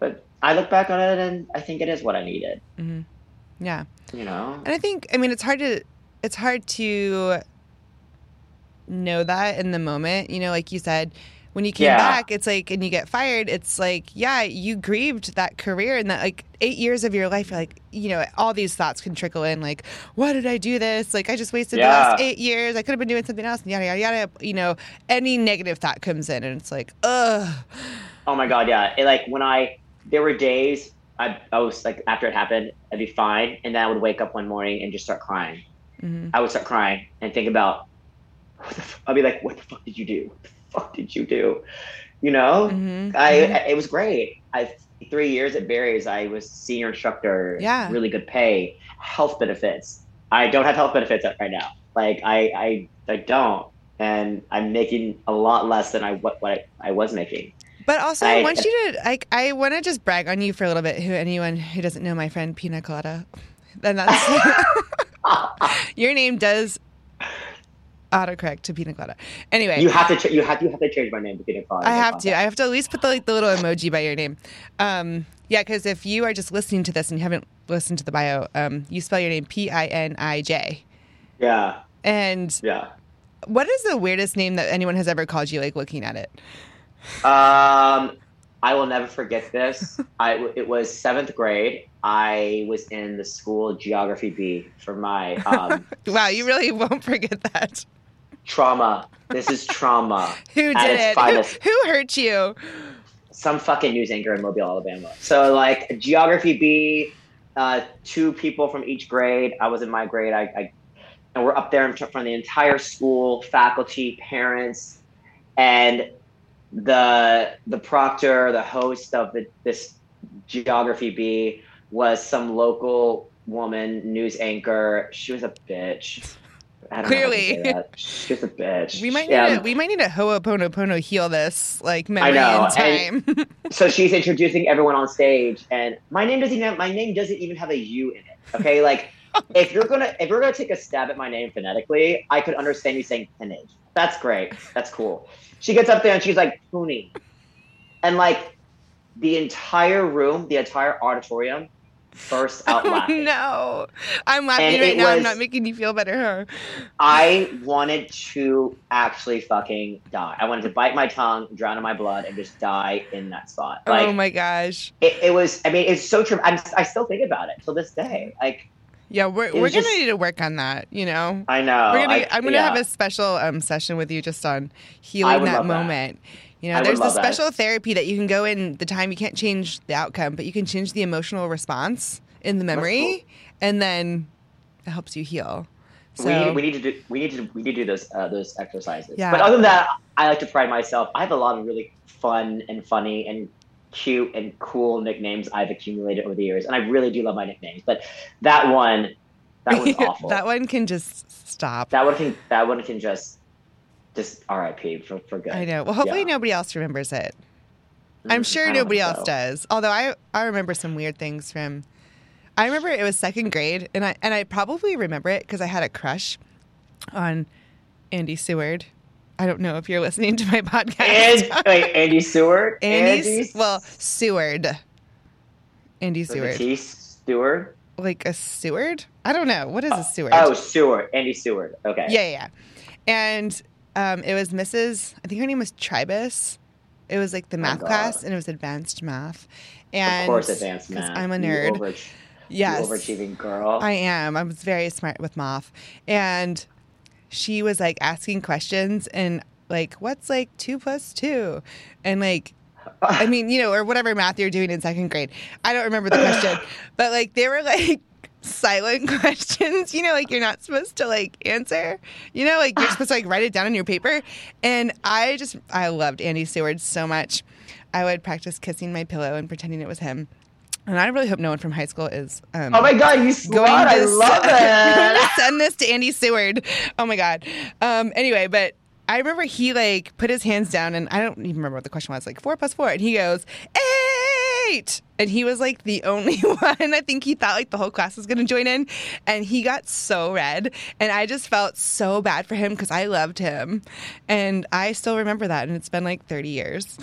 Speaker 2: but I look back on it and I think it is what I needed.
Speaker 1: hmm Yeah.
Speaker 2: You know.
Speaker 1: And I think I mean it's hard to it's hard to know that in the moment. You know, like you said, when you came
Speaker 2: Yeah.
Speaker 1: back, it's like and you get fired, it's like, yeah, you grieved that career and that like eight years of your life, like, you know, all these thoughts can trickle in, like, why did I do this? Like I just wasted the last eight years. I could have been doing something else yada yada yada. You know, any negative thought comes in and it's like, ugh.
Speaker 2: Oh my god, yeah. It, like when I there were days I I was like after it happened, I'd be fine, and then I would wake up one morning and just start crying.
Speaker 1: hmm
Speaker 2: I would start crying and think about what the f- I'd be like, what the fuck did you do? What the fuck did you do? You know?
Speaker 1: hmm
Speaker 2: I, I it was great. I three years at Barry's. I was senior instructor.
Speaker 1: Yeah.
Speaker 2: Really good pay, health benefits. I don't have health benefits right now. Like I I I don't. and I'm making a lot less than I what, what I, I was making.
Speaker 1: But also, I
Speaker 2: I-
Speaker 1: want you to like. I want to just brag on you for a little bit. Who anyone who doesn't know my friend Pina Colada, then that's your name does autocorrect to Pina Colada. Anyway,
Speaker 2: You have to ch- you have you have to change my name to Pina Colada.
Speaker 1: I have to. I have to at least put the like the little emoji by your name. Um, yeah, because if you are just listening to this and you haven't listened to the bio, um, you spell your name P I N I J.
Speaker 2: Yeah,
Speaker 1: And
Speaker 2: yeah.
Speaker 1: what is the weirdest name that anyone has ever called you? Like looking at it.
Speaker 2: Um, I will never forget this. I it was seventh grade. I was in the school geography bee for my um,
Speaker 1: Wow, you really won't forget that.
Speaker 2: trauma. This is trauma.
Speaker 1: Who did it? Who, who hurt you?
Speaker 2: Some fucking news anchor in Mobile, Alabama. So like geography bee, uh, two people from each grade. I was in my grade. I, I and we're up there in front of the entire school, faculty, parents, and the the proctor, the host of the, this geography bee was some local woman, news anchor. She was a bitch. I know
Speaker 1: Clearly.
Speaker 2: She was a bitch.
Speaker 1: We might need
Speaker 2: Yeah.
Speaker 1: to we might need to ho'oponopono heal this like memory
Speaker 2: know,
Speaker 1: in time.
Speaker 2: so she's introducing everyone on stage, and my name doesn't even have, my name doesn't even have a U in it. Okay, like if you're gonna if you're gonna take a stab at my name phonetically, I could understand you saying Penage. That's great. That's cool. She gets up there and she's like Pooney, and like the entire room, the entire auditorium, bursts out
Speaker 1: oh
Speaker 2: laughing.
Speaker 1: no, I'm laughing
Speaker 2: And
Speaker 1: right now. I'm not making you feel better, huh?
Speaker 2: I wanted to actually fucking die. I wanted to bite my tongue, drown in my blood, and just die in that spot. Oh like
Speaker 1: oh my gosh.
Speaker 2: it, it was. I mean, it's so true. I'm, I still think about it till this day. Like
Speaker 1: Yeah, we're we're
Speaker 2: was
Speaker 1: gonna need to work on that. You know,
Speaker 2: I know.
Speaker 1: we're gonna.
Speaker 2: I,
Speaker 1: I'm gonna
Speaker 2: yeah.
Speaker 1: have a special um, session with you just on healing that
Speaker 2: love that.
Speaker 1: moment. You know,
Speaker 2: would
Speaker 1: there's the
Speaker 2: love that.
Speaker 1: special therapy that you can go in the time. You can't change the outcome, but you can change the emotional response in the memory, and then it helps you heal. So
Speaker 2: we, need, we need to do we need to we need to do those uh, those exercises.
Speaker 1: Yeah.
Speaker 2: But other than that, I like to pride myself. I have a lot of really fun and funny and cute and cool nicknames I've accumulated over the years, and I really do love my nicknames. But that one, that was awful.
Speaker 1: that one can just stop.
Speaker 2: that one can that one can just just R.I.P. for for good.
Speaker 1: I know. Well, hopefully
Speaker 2: Yeah.
Speaker 1: nobody else remembers it. I'm
Speaker 2: Mm,
Speaker 1: sure nobody else
Speaker 2: so.
Speaker 1: does. Although I I remember some weird things from. I remember it was second grade, and I and I probably remember it because I had a crush on Andy Seward. I don't know if you're listening to my podcast.
Speaker 2: And wait, Andy Seward?
Speaker 1: Andy's
Speaker 2: Andy
Speaker 1: well Seward. Andy Seward,
Speaker 2: T, Stewart.
Speaker 1: like a Seward? I don't know. What is a Seward?
Speaker 2: Oh, Stewart. Andy Seward. Okay.
Speaker 1: Yeah, yeah, yeah. And um, it was Mrs. I think her name was Tribus. It was like the math
Speaker 2: Oh,
Speaker 1: class, and it was advanced math. And
Speaker 2: of course, advanced math.
Speaker 1: I'm a
Speaker 2: You
Speaker 1: nerd.
Speaker 2: you
Speaker 1: yes,
Speaker 2: overachieving girl.
Speaker 1: I am. I was very smart with math, and she was like asking questions and like, "What's like two plus two? And like, I mean, you know, or whatever math you're doing in second grade. I don't remember the question, but like they were like silent questions, you know, like you're not supposed to like answer, you know, like you're supposed to like write it down on your paper. And I just, I loved Andy Seward so much. I would practice kissing my pillow and pretending it was him. And I really hope no one from high school is. Um,
Speaker 2: oh my god, you slut! I
Speaker 1: to
Speaker 2: love
Speaker 1: send, going
Speaker 2: it.
Speaker 1: to send this to Andy Seward. Oh my god. Um, anyway, but I remember he like put his hands down, and I don't even remember what the question was. Like four plus four, and he goes eight, and he was like the only one. I think he thought like the whole class was going to join in, and he got so red, and I just felt so bad for him because I loved him, and I still remember that, and it's been like thirty years.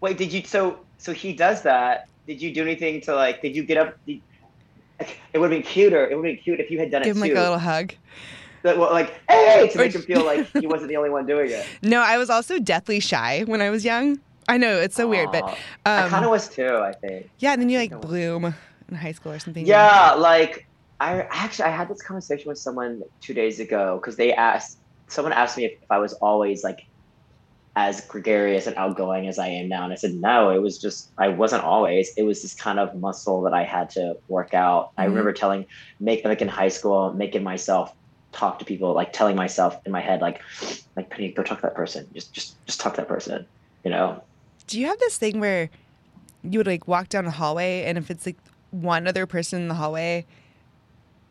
Speaker 2: Wait, did you? So, so he does that. Did you do anything to like? Did you get up? Did, it would have been cuter. It would have been cute if you had done
Speaker 1: Give
Speaker 2: it
Speaker 1: him
Speaker 2: too.
Speaker 1: like a little hug.
Speaker 2: Like, well, like, hey, to make him feel like he wasn't the only one doing it.
Speaker 1: No, I was also deathly shy when I was young. I know it's so weird, but
Speaker 2: Aw. I
Speaker 1: um,
Speaker 2: kind of was too. I think.
Speaker 1: Yeah, and then you like
Speaker 2: Think I was.
Speaker 1: bloom in high school or something.
Speaker 2: Yeah, like I actually I had this conversation with someone two days ago because they asked someone asked me if, if I was always like as gregarious and outgoing as I am now, and I said no. It was just I wasn't always. It was this kind of muscle that I had to work out. I
Speaker 1: Mhm.
Speaker 2: remember telling, make like in high school, making myself talk to people, like telling myself in my head, like, like Penny, go talk to that person. Just, just, just talk to that person. You know?
Speaker 1: Do you have this thing where you would like walk down a hallway and if it's like one other person in the hallway,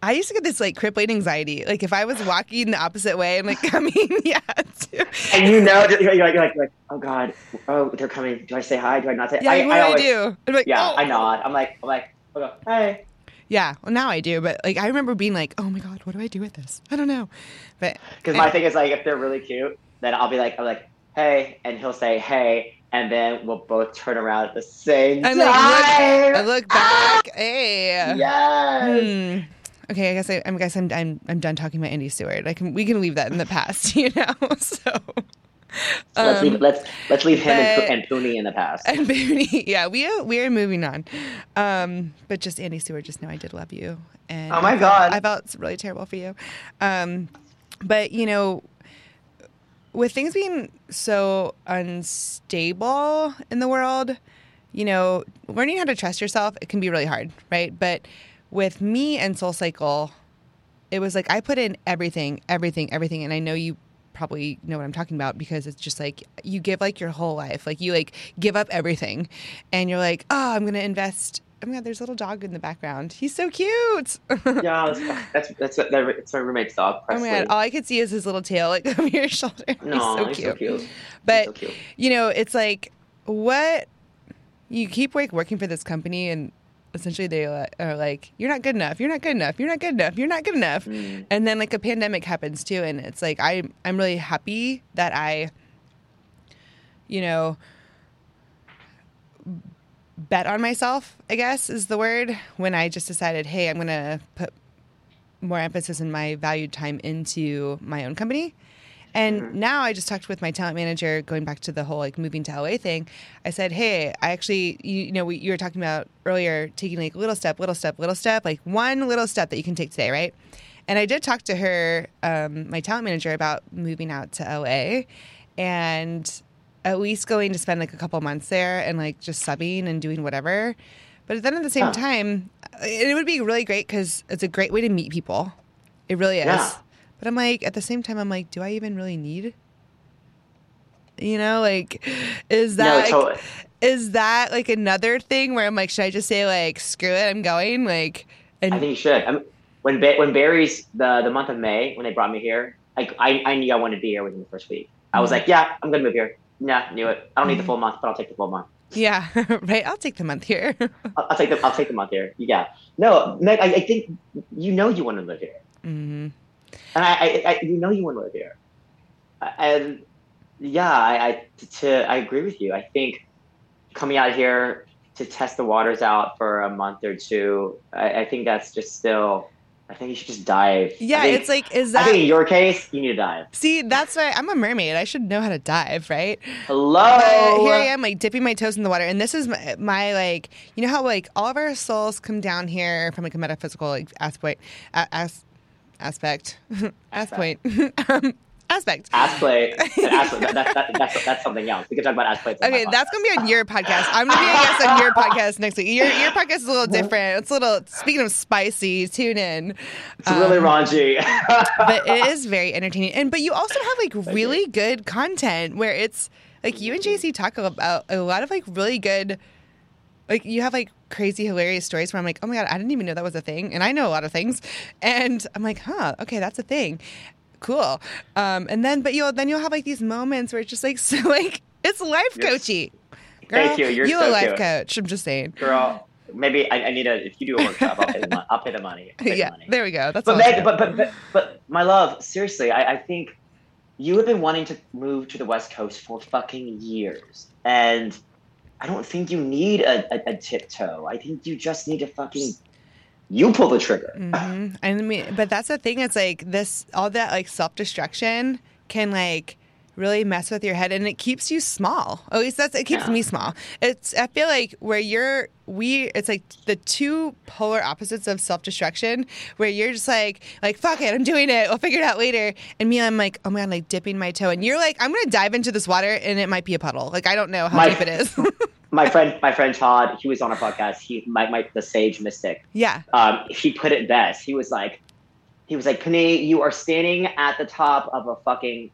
Speaker 1: I used to get this like crippling anxiety. Like if I was walking the opposite way and like coming, yeah. too.
Speaker 2: And you know, you're like, you're like, you're like, oh god, oh they're coming. Do I say hi? Do I not say?
Speaker 1: Yeah,
Speaker 2: I,
Speaker 1: what do I, do? I'm like,
Speaker 2: Yeah,
Speaker 1: oh.
Speaker 2: I nod. I'm like, I'm like, I go, hey.
Speaker 1: Yeah, well now I do, but like I remember being like, oh my god, what do I do with this? I don't know. But
Speaker 2: Because my eh. thing is like, if they're really cute, then I'll be like, I'm like, hey, and he'll say hey, and then we'll both turn around at the same
Speaker 1: I'm
Speaker 2: time.
Speaker 1: like, look, I look back. Hey.
Speaker 2: Yes.
Speaker 1: Hmm. Okay, I guess I, I guess I'm, I'm I'm done talking about Andy Stewart. I can we can leave that in the past, you know. So
Speaker 2: So let's
Speaker 1: um,
Speaker 2: leave let's let's leave him and,
Speaker 1: but-
Speaker 2: Pu- and Poonie in the past.
Speaker 1: and Booney, yeah, we are, we are moving on. Um, but just Andy Stewart, just know I did love you, and
Speaker 2: Oh my
Speaker 1: I felt-
Speaker 2: God.
Speaker 1: I felt really terrible for you. Um, but you know, with things being so unstable in the world, you know, learning how to trust yourself it can be really hard, right? But with me and Soul Cycle, it was like I put in everything, everything, everything, and I know you probably know what I'm talking about because it's just like you give like your whole life, like you like give up everything, and you're like, oh, I'm gonna invest. Oh my god, there's a little dog in the background. He's so cute.
Speaker 2: yeah, that's that's that's, that's my roommate's dog.
Speaker 1: Oh
Speaker 2: my
Speaker 1: god, all I could see is his little tail like over your shoulder.
Speaker 2: no,
Speaker 1: he's so cute.
Speaker 2: He's
Speaker 1: But
Speaker 2: so cute.
Speaker 1: you know, it's like what you keep like working for this company and essentially they are like you're not good enough. You're not good enough. You're not good enough. You're not good enough.
Speaker 2: Mm.
Speaker 1: and then like a pandemic happens too and it's like i i'm really happy that i you know bet on myself i guess is the word when i just decided hey i'm gonna put more emphasis in my valued time into my own company and now I just talked with my talent manager, going back to the whole like moving to LA thing. I said, "Hey, I actually, you, you know, we, you were talking about earlier, taking like little step, little step, little step, like one little step that you can take today, right?" And I did talk to her, um, my talent manager, about moving out to LA, and at least going to spend like a couple months there and like just subbing and doing whatever. But then at the same time, it would be really great because it's a great way to meet people. It really is.
Speaker 2: Yeah.
Speaker 1: But I'm like, at the same time, I'm like, do I even really need? You know, like, is
Speaker 2: No,
Speaker 1: that like,
Speaker 2: totally.
Speaker 1: is that like another thing where I'm like, should I just say like, screw it, I'm going? Like, and
Speaker 2: I think you should. I mean, when ba- when Barry's the the month of May when they brought me here, like I, I knew I wanted to be here within the first week. I was
Speaker 1: Mhm.
Speaker 2: like, yeah, I'm gonna move here. Yeah, knew it. I don't need the
Speaker 1: Mhm.
Speaker 2: full month, but I'll take the full month.
Speaker 1: yeah, right. I'll take the month here.
Speaker 2: I'll, I'll take the I'll take the month here. Yeah. No, Meg, I, I think you know you want to live here,
Speaker 1: hmm
Speaker 2: and I, I, I you know you want to live here, uh, and yeah, I, I to I agree with you. I think coming out here to test the waters out for a month or two, I, I think that's just still. I think you should just dive.
Speaker 1: Yeah,
Speaker 2: think-
Speaker 1: it's like, is
Speaker 2: I
Speaker 1: that?
Speaker 2: think in your case, you need to dive.
Speaker 1: See, that's why I'm a mermaid. I should know how to dive, right?
Speaker 2: Hello.
Speaker 1: But here I am, like dipping my toes in the water, and this is my, my like, you know how like all of our souls come down here from like a metaphysical like aspect, as, aspect, aspect, um, aspect.
Speaker 2: Ass play. Ass, that, that, that, that's, that's something else. We can talk about ass play.
Speaker 1: Okay, that's gonna be on your podcast. I'm gonna be a guest on your podcast next week. Your your podcast is a little different. It's a little. Speaking of spicy, tune in.
Speaker 2: It's really
Speaker 1: Um,
Speaker 2: raunchy.
Speaker 1: but it is very entertaining. And but you also have like
Speaker 2: you.
Speaker 1: really good content where it's like you and JC talk about a lot of like really good like you have like crazy hilarious stories where I'm like, "Oh my god, I didn't even know that was a thing." And I know a lot of things. And I'm like, "Huh, okay, that's a thing." Cool. Um and then but you'll then you'll have like these moments where it's just like so like it's life
Speaker 2: You're-
Speaker 1: coachy. Girl,
Speaker 2: Thank you. You're
Speaker 1: you
Speaker 2: so
Speaker 1: a life
Speaker 2: cute.
Speaker 1: coach. I'm just saying.
Speaker 2: Girl, maybe I, I need a. If you do a workshop, I'll pay the money. I'll pay the money. I'll pay the
Speaker 1: Yeah,
Speaker 2: money.
Speaker 1: there we go. That's
Speaker 2: But Meg, but, but but but my love, seriously, I, I think you have been wanting to move to the West Coast for fucking years, and I don't think you need a, a, a tiptoe. I think you just need to fucking you pull the trigger.
Speaker 1: hmm I mean, but that's the thing. It's like this, all that like self destruction can like really mess with your head, and it keeps you small. At least that's it keeps
Speaker 2: Yeah.
Speaker 1: me small. It's I feel like where you're we it's like the two polar opposites of self destruction, where you're just like like fuck it, I'm doing it. We'll figure it out later. And me, I'm like oh my god, like dipping my toe, and you're like I'm gonna dive into this water, and it might be a puddle. Like I don't know how
Speaker 2: My-
Speaker 1: deep it is.
Speaker 2: My friend, my friend Todd, he was on a podcast. He, my, my the Sage Mystic.
Speaker 1: yeah.
Speaker 2: um, he put it best. He was like, he was like, Panay, you are standing at the top of a fucking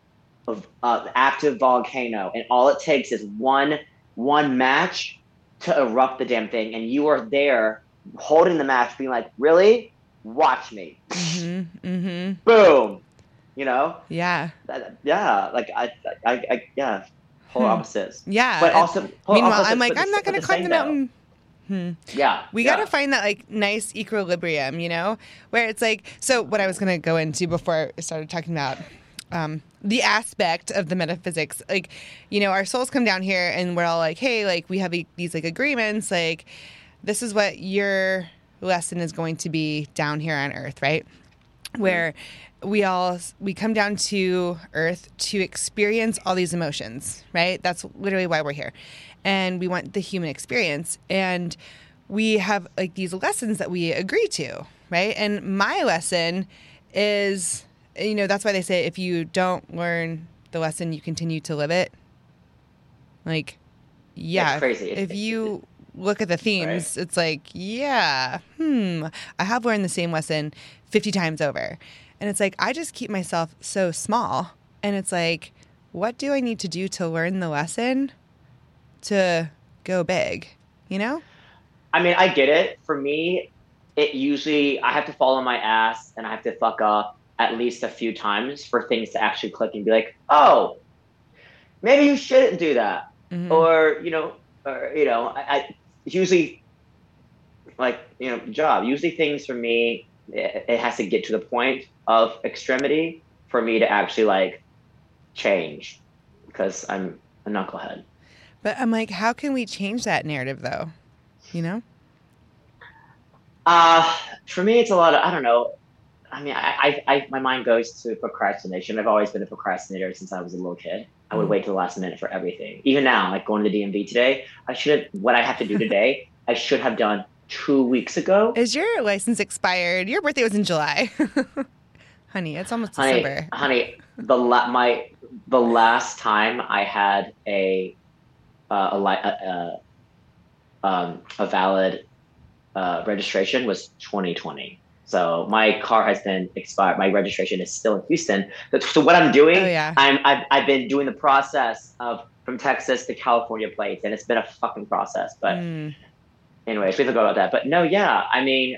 Speaker 2: of, uh, active volcano, and all it takes is one one match to erupt the damn thing, and you are there holding the match, being like, really? watch me.
Speaker 1: Mm-hmm. Mm-hmm.
Speaker 2: Boom. You know?
Speaker 1: Yeah.
Speaker 2: Yeah. Like I, I, I yeah. Polar
Speaker 1: Hmm.
Speaker 2: opposites.
Speaker 1: Yeah.
Speaker 2: But also,
Speaker 1: meanwhile,
Speaker 2: opposites,
Speaker 1: I'm like, I'm not going to climb the
Speaker 2: though.
Speaker 1: mountain. Hmm.
Speaker 2: Yeah.
Speaker 1: We
Speaker 2: yeah.
Speaker 1: got to find that like nice equilibrium, you know, where it's like. So what I was going to go into before I started talking about um, the aspect of the metaphysics, like, you know, our souls come down here and we're all like, hey, like we have e- these like agreements, like this is what your lesson is going to be down here on Earth, right? Mm-hmm. Where we all we come down to earth to experience all these emotions right? That's literally why we're here. And we want the human experience. And we have like these lessons that we agree to right? And my lesson is you know that's why they say if you don't learn the lesson you continue to live it. Like yeah
Speaker 2: It's crazy.
Speaker 1: if you look at the themes it's like yeah hmm i have learned the same lesson 50 times over. And it's like i just keep myself so small. And it's like what do i need to do to learn the lesson to go big you know?
Speaker 2: I mean, I get it. For me, it usually I have to fall on my ass and I have to fuck up at least a few times for things to actually click and be like, oh, maybe you shouldn't do that,
Speaker 1: Mhm.
Speaker 2: or you know, or you know, I, I usually like you know, job. Usually things for me, it, it has to get to the point of extremity for me to actually like change because I'm a knucklehead.
Speaker 1: but i'm like how can we change that narrative though you know
Speaker 2: Uh, for me, it's a lot of I don't know. I mean, I, I, I my mind goes to procrastination. I've always been a procrastinator since I was a little kid. I would
Speaker 1: Mhm.
Speaker 2: wait till the last minute for everything. Even now, like going to the DMV today, I should have what I have to do today. I should have done two weeks ago.
Speaker 1: is your license expired your birthday was in july honey it's almost
Speaker 2: honey,
Speaker 1: december
Speaker 2: honey, the la- my the last time I had a uh, a, li- a, a, um, a valid uh, registration was 2020. So my car has been expired. My registration is still in Houston. So what I'm doing,
Speaker 1: Oh, yeah.
Speaker 2: I'm I've, I've been doing the process of from Texas to California plates, and it's been a fucking process. But
Speaker 1: Mm.
Speaker 2: anyways, we can go about that. But no, yeah, I mean,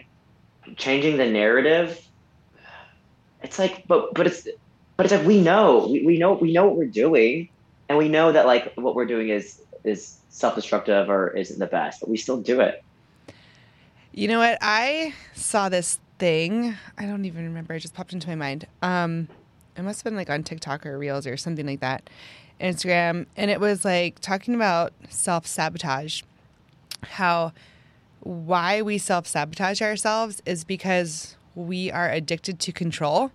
Speaker 2: changing the narrative. It's like, but but it's but it's like we know we, we know we know what we're doing, and we know that like what we're doing is is self destructive or isn't the best, but we still do it.
Speaker 1: You know what? I saw this thing. I don't even remember. It just popped into my mind. Um, it must have been like on TikTok or Reels or something like that, Instagram, and it was like talking about self sabotage. How why we self sabotage ourselves is because we are addicted to control.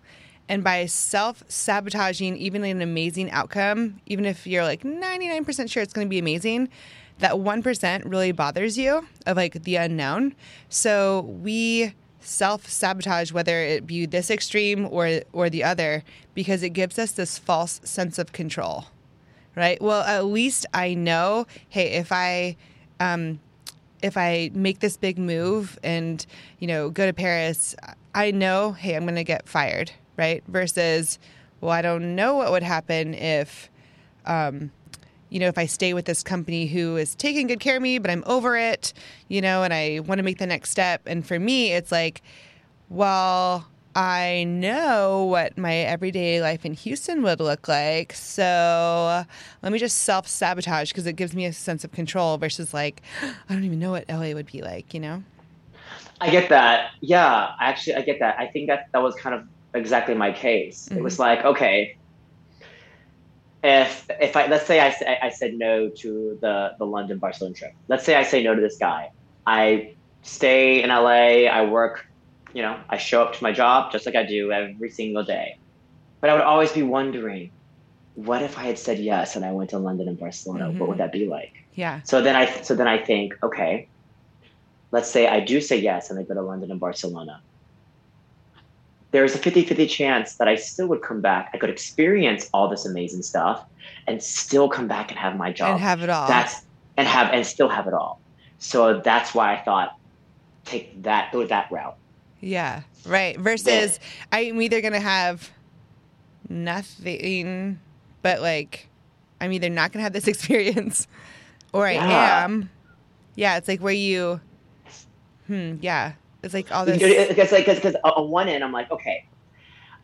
Speaker 1: And by self sabotaging even an amazing outcome, even if you're like 99% sure it's going to be amazing, that 1% really bothers you of like the unknown. So we self sabotage whether it be this extreme or or the other because it gives us this false sense of control. Right? Well, at least I know, hey, if I um if I make this big move and, you know, go to Paris, I know, hey, I'm going to get fired, right? Versus, well, I don't know what would happen if, um, you know, if I stay with this company who is taking good care of me, but I'm over it, you know, and I want to make the next step. And for me, it's like, well, I know what my everyday life in Houston would look like. So let me just self sabotage because it gives me a sense of control versus like, I don't even know what LA would be like, you know?
Speaker 2: I get that. Yeah, actually, I get that. I think that that was kind of exactly my case. It was mm-hmm. like, okay, if if I let's say I, I said no to the the London Barcelona trip. Let's say I say no to this guy. I stay in LA. I work. You know, I show up to my job just like I do every single day. But I would always be wondering, what if I had said yes and I went to London and Barcelona?
Speaker 1: Mhm.
Speaker 2: What would that be like?
Speaker 1: Yeah.
Speaker 2: So then I so then I think, okay, let's say I do say yes and I go to London and Barcelona. There's a 50-50 chance that I still would come back. I could experience all this amazing stuff and still come back and have my job.
Speaker 1: And have it all.
Speaker 2: That's and have and still have it all. So that's why I thought take that go that route.
Speaker 1: yeah. Right. Versus I'm either going to have nothing, but like, I'm either not going to have this experience or I
Speaker 2: Yeah.
Speaker 1: am. Yeah. It's like where you, hmm, yeah. It's like all this.
Speaker 2: It's like because on one end I'm like, okay,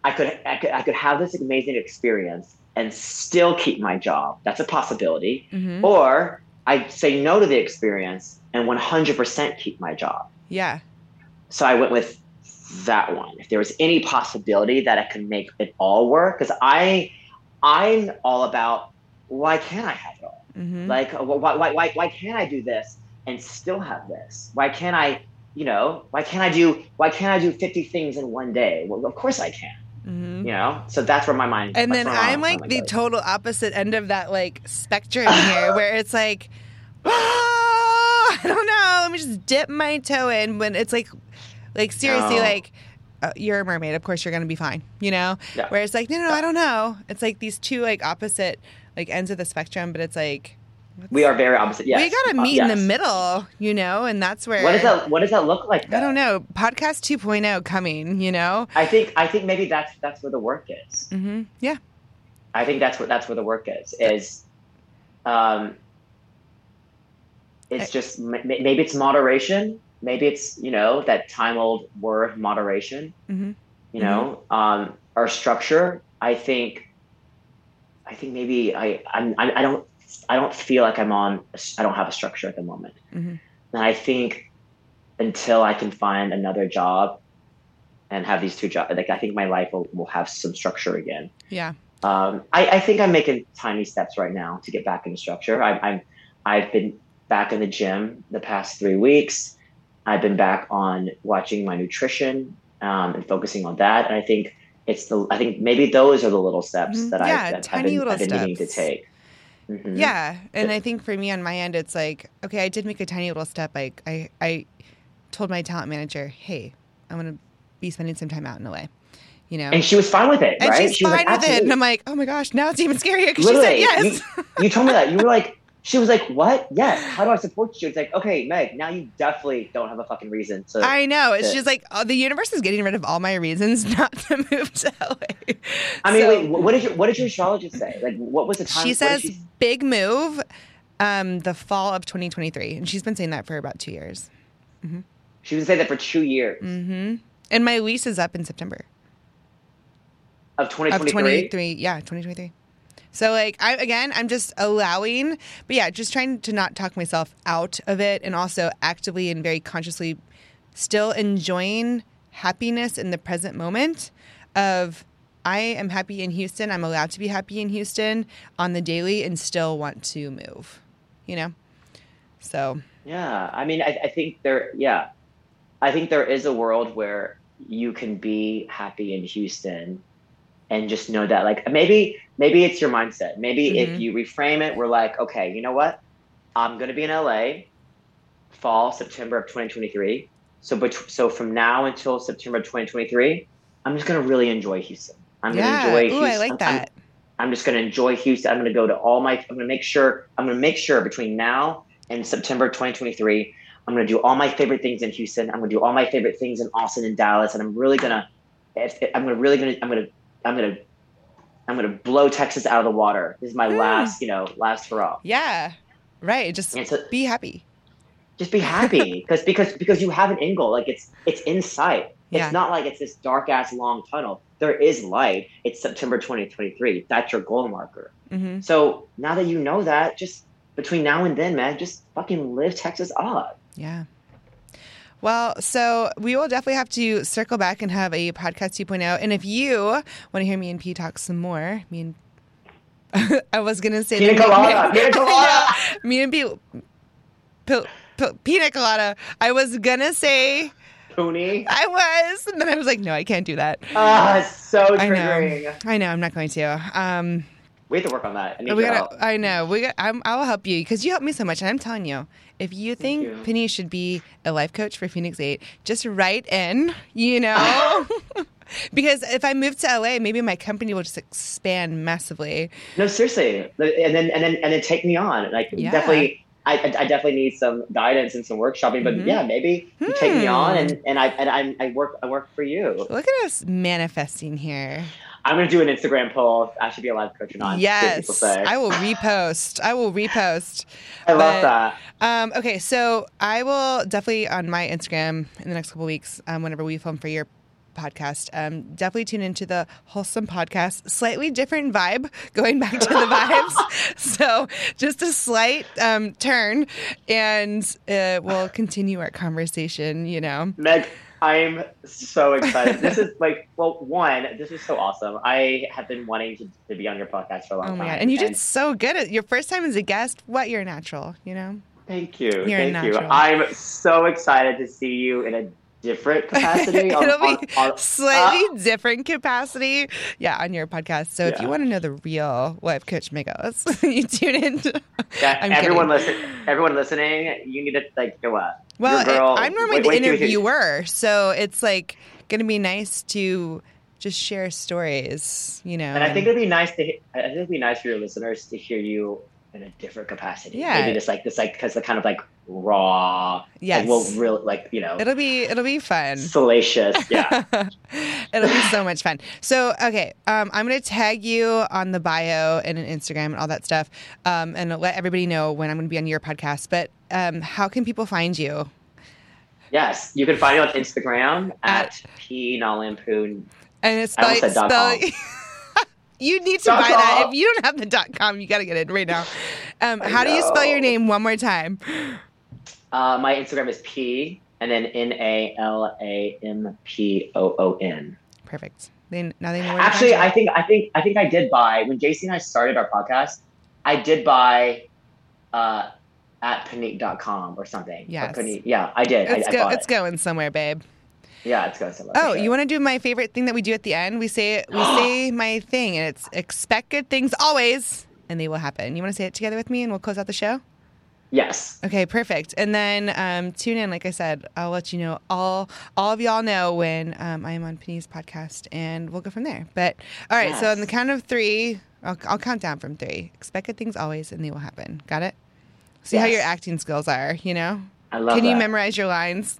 Speaker 2: I could, I could I could have this amazing experience and still keep my job. That's a possibility.
Speaker 1: Mhm.
Speaker 2: Or I say no to the experience and 100% keep my job.
Speaker 1: Yeah.
Speaker 2: So I went with that one. If there was any possibility that I could make it all work, because I, I'm all about why can't I have it all?
Speaker 1: hmm
Speaker 2: Like, why, why, why, why can't I do this and still have this? Why can't I, you know, why can't I do, why can't I do 50 things in one day? Well, of course I can,
Speaker 1: hmm
Speaker 2: you know? So that's where my mind.
Speaker 1: And then I'm like the
Speaker 2: goes.
Speaker 1: total opposite end of that like spectrum here, where it's like, "Ah, I don't know. Let me just dip my toe in when it's like, like seriously,
Speaker 2: No.
Speaker 1: like uh, you're a mermaid. Of course, you're gonna be fine. You know.
Speaker 2: Yeah.
Speaker 1: Where it's like, no, no, no, I don't know. It's like these two like opposite like ends of the spectrum, but it's like
Speaker 2: we are very opposite. Yes.
Speaker 1: we gotta
Speaker 2: Uh,
Speaker 1: meet in the middle, you know, and that's where
Speaker 2: What does that, what does that look like?
Speaker 1: I don't know. Podcast 2.0 coming, you know.
Speaker 2: I think, I think maybe that's, that's where the work is.
Speaker 1: hmm Yeah.
Speaker 2: I think that's what that's where the work is. Is um, it's just maybe it's moderation. Maybe it's you know that time old word moderation.
Speaker 1: hmm
Speaker 2: You know, um, our structure. I think. I think maybe I I'm, I I don't I don't feel like I'm on. I don't have a structure at the moment,
Speaker 1: Mhm.
Speaker 2: and I think until I can find another job and have these two jobs, like I think my life will, will have some structure again.
Speaker 1: Yeah.
Speaker 2: Um, I, I think I'm making tiny steps right now to get back into structure. I, I'm, I've been back in the gym the past three weeks. I've been back on watching my nutrition um, and focusing on that. And I think it's the. I think maybe those are the little steps
Speaker 1: Mhm.
Speaker 2: that
Speaker 1: Yeah,
Speaker 2: I've, that I've
Speaker 1: tiny
Speaker 2: been,
Speaker 1: little
Speaker 2: I've been needing to take. Mhm.
Speaker 1: Yeah, and I think for me on my end, it's like okay, I did make a tiny little step. Like I, I told my talent manager, hey, I'm gonna be spending some time out in LA. You know,
Speaker 2: And she was fine with it,
Speaker 1: And
Speaker 2: right?
Speaker 1: she's
Speaker 2: she was
Speaker 1: fine
Speaker 2: like,
Speaker 1: with it, and I'm like, oh my gosh, now it's even scarier because she said yes.
Speaker 2: you told me that. You were like, she was like, what? Yes. How do I support you? It's like, okay, Meg, now you definitely don't have a fucking reason to.
Speaker 1: I know. It's
Speaker 2: to-
Speaker 1: just like oh, the universe is getting rid of all my reasons not to move to LA.
Speaker 2: I mean,
Speaker 1: So-
Speaker 2: wait, what did your what did your astrologist say? Like, what was the time?
Speaker 1: She says
Speaker 2: she-
Speaker 1: big move, um, the fall of 2023, and she's been saying that for about two years.
Speaker 2: she was saying that for two years
Speaker 1: hmm And my lease is up in September.
Speaker 2: of
Speaker 1: of
Speaker 2: 2023.
Speaker 1: 23 yeah 2023 so like i again i'm just allowing but yeah just trying to not talk myself out of it and also actively and very consciously still enjoying happiness in the present moment of i am happy in houston. I'm allowed to be happy in houston on the daily and still want to move you know? So.
Speaker 2: Yeah, I mean, I, I think there. Yeah, I think there is a world where you can be happy in Houston, and just know that, like, maybe maybe it's your mindset. Maybe
Speaker 1: Mhm.
Speaker 2: if you reframe it, we're like, okay, you know what? I'm gonna be in LA, fall September of 2023. So, but so from now until September 2023, I'm just gonna really enjoy Houston. I'm
Speaker 1: yeah
Speaker 2: gonna enjoy
Speaker 1: Ooh,
Speaker 2: Houston.
Speaker 1: i like
Speaker 2: I'm-
Speaker 1: that
Speaker 2: I'm just going to enjoy Houston. I'm going to go to all my. I'm going to make sure. I'm going to make sure between now and September 2023, I'm going to do all my favorite things in Houston. I'm going to do all my favorite things in Austin and Dallas, and I'm really going to. I'm going to really going to. I'm going to. I'm to. I'm to blow Texas out of the water. This is my
Speaker 1: Hmm.
Speaker 2: last, you know, last hurrah.
Speaker 1: yeah right just
Speaker 2: so
Speaker 1: be happy
Speaker 2: just be happy because because because you have an end goal. Like it's it's in sight. It's
Speaker 1: Yeah.
Speaker 2: not like it's this dark ass long tunnel. There is light. It's September 2023. That's your goal marker.
Speaker 1: hmm
Speaker 2: So now that you know that, just between now and then, man, just fucking live Texas up.
Speaker 1: Yeah. Well, so we will definitely have to circle back and have a podcast 2.0. And if you want to hear me and P talk some more, me and I was gonna say
Speaker 2: Pina colada, pina colada.
Speaker 1: me and P, P, P, pina colada. I was gonna say
Speaker 2: Poonie.
Speaker 1: I was, and then I was like, no, I can't do that.
Speaker 2: Ah, it's so
Speaker 1: I know.
Speaker 2: triggering.
Speaker 1: I know I'm not going to. Um,
Speaker 2: We have to work on that. I
Speaker 1: gotta. I know. We got. I'm, I'll help you because you help me so much, and I'm telling you, if you think
Speaker 2: you.
Speaker 1: Penny should be a life coach for Phoenix Eight, just write in. You know, because if I move to LA, maybe my company will just expand massively.
Speaker 2: No, seriously. And then and then and then take me on. Like
Speaker 1: Yeah.
Speaker 2: definitely. I, I definitely need some guidance and some workshopping, but
Speaker 1: Mhm.
Speaker 2: yeah, maybe you take me
Speaker 1: Hmm.
Speaker 2: on and, and I and I, I work I work for you.
Speaker 1: Look at us manifesting here.
Speaker 2: I'm gonna do an Instagram poll. I should be a life coach or not. see what people
Speaker 1: Yes. I will repost. I will repost.
Speaker 2: I love
Speaker 1: but-
Speaker 2: that.
Speaker 1: Um, okay, so I will definitely on my Instagram in the next couple weeks, um, whenever we film for your podcast, um, definitely tune into the wholesome podcast. Slightly different vibe, going back to the vibes. so just a slight um, turn, and uh, we'll continue our conversation. You know,
Speaker 2: Meg, I'm so excited. this is like, well, one, this is so awesome. I have been wanting to, to be on your podcast for a long
Speaker 1: oh
Speaker 2: time.
Speaker 1: my god, and you did so good. At, your first time as a guest. What you're natural. You know.
Speaker 2: Thank you.
Speaker 1: You're
Speaker 2: Thank you.
Speaker 1: natural.
Speaker 2: I'm so excited to see you in a different capacity. on-
Speaker 1: It'll be
Speaker 2: on- on-
Speaker 1: slightly uh, different capacity, yeah, on your podcast. So if you want to know the real life coach Migos, you tune in. to-
Speaker 2: Yeah,
Speaker 1: I'm
Speaker 2: everyone listen, everyone listening, you need to like go up.
Speaker 1: Well,
Speaker 2: girl-
Speaker 1: I- I'm normally
Speaker 2: wait-
Speaker 1: the
Speaker 2: wait
Speaker 1: interviewer, so it's like going to be nice to just share stories, you know.
Speaker 2: And I think it'd be nice to. I think it'd be nice for your listeners to hear you in a different capacity.
Speaker 1: Yeah.
Speaker 2: Maybe just like this, like because the kind of like raw.
Speaker 1: yes,
Speaker 2: Like, well, real like you know,
Speaker 1: it'll be it'll be fun.
Speaker 2: salacious. Yeah.
Speaker 1: It'll be so much fun. So, okay, um, I'm going to tag you on the bio and an Instagram and all that stuff, um, and let everybody know when I'm going to be on your podcast. But um, how can people find you?
Speaker 2: yes, you can find me on Instagram
Speaker 1: At-
Speaker 2: at p nalampoon.
Speaker 1: And it's
Speaker 2: almost
Speaker 1: spell,
Speaker 2: said dot
Speaker 1: spell You need to
Speaker 2: Dot
Speaker 1: buy that. If you don't have the dot com, you got to get it right now. Um, how do you spell your name one more time?
Speaker 2: Uh, my Instagram is p and then n a l a m p o o n.
Speaker 1: Perfect. They, now they know
Speaker 2: Actually, I think I think I think I did buy when JC and I started our podcast. I did buy uh, at panique.com or something. Or
Speaker 1: Yes.
Speaker 2: Panique. Yeah, I did.
Speaker 1: It's,
Speaker 2: I, I
Speaker 1: go,
Speaker 2: bought
Speaker 1: it's
Speaker 2: it.
Speaker 1: going somewhere, babe.
Speaker 2: Yeah, it's going somewhere.
Speaker 1: Oh, you want to do my favorite thing that we do at the end? We say we say my thing, and it's expect good things always, and they will happen. You want to say it together with me, and we'll close out the show.
Speaker 2: Yes.
Speaker 1: Okay, perfect. And then um, tune in. Like I said, I'll let you know. All all of y'all know when um, I am on Penny's podcast, and we'll go from there. But all right, so on the count of three, I'll, I'll count down from three. Expect good things always, and they will happen. Got it? See how your acting skills are. You know?
Speaker 2: I love
Speaker 1: Can
Speaker 2: that.
Speaker 1: you memorize your lines?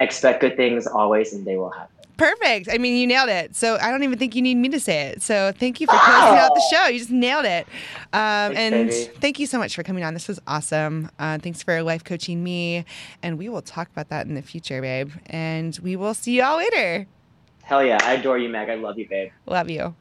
Speaker 2: Expect good things always, and they will happen.
Speaker 1: Perfect. I mean, you nailed it. So I don't even think you need me to say it. So thank you for closing out the
Speaker 2: Oh.
Speaker 1: show. You just nailed it. Um,
Speaker 2: Thanks,
Speaker 1: and
Speaker 2: baby.
Speaker 1: thank you so much for coming on. This was awesome. Uh, thanks for life coaching me. And we will talk about that in the future, babe. And we will see you all later.
Speaker 2: Hell yeah, I adore you, Meg. I love you, babe.
Speaker 1: Love you.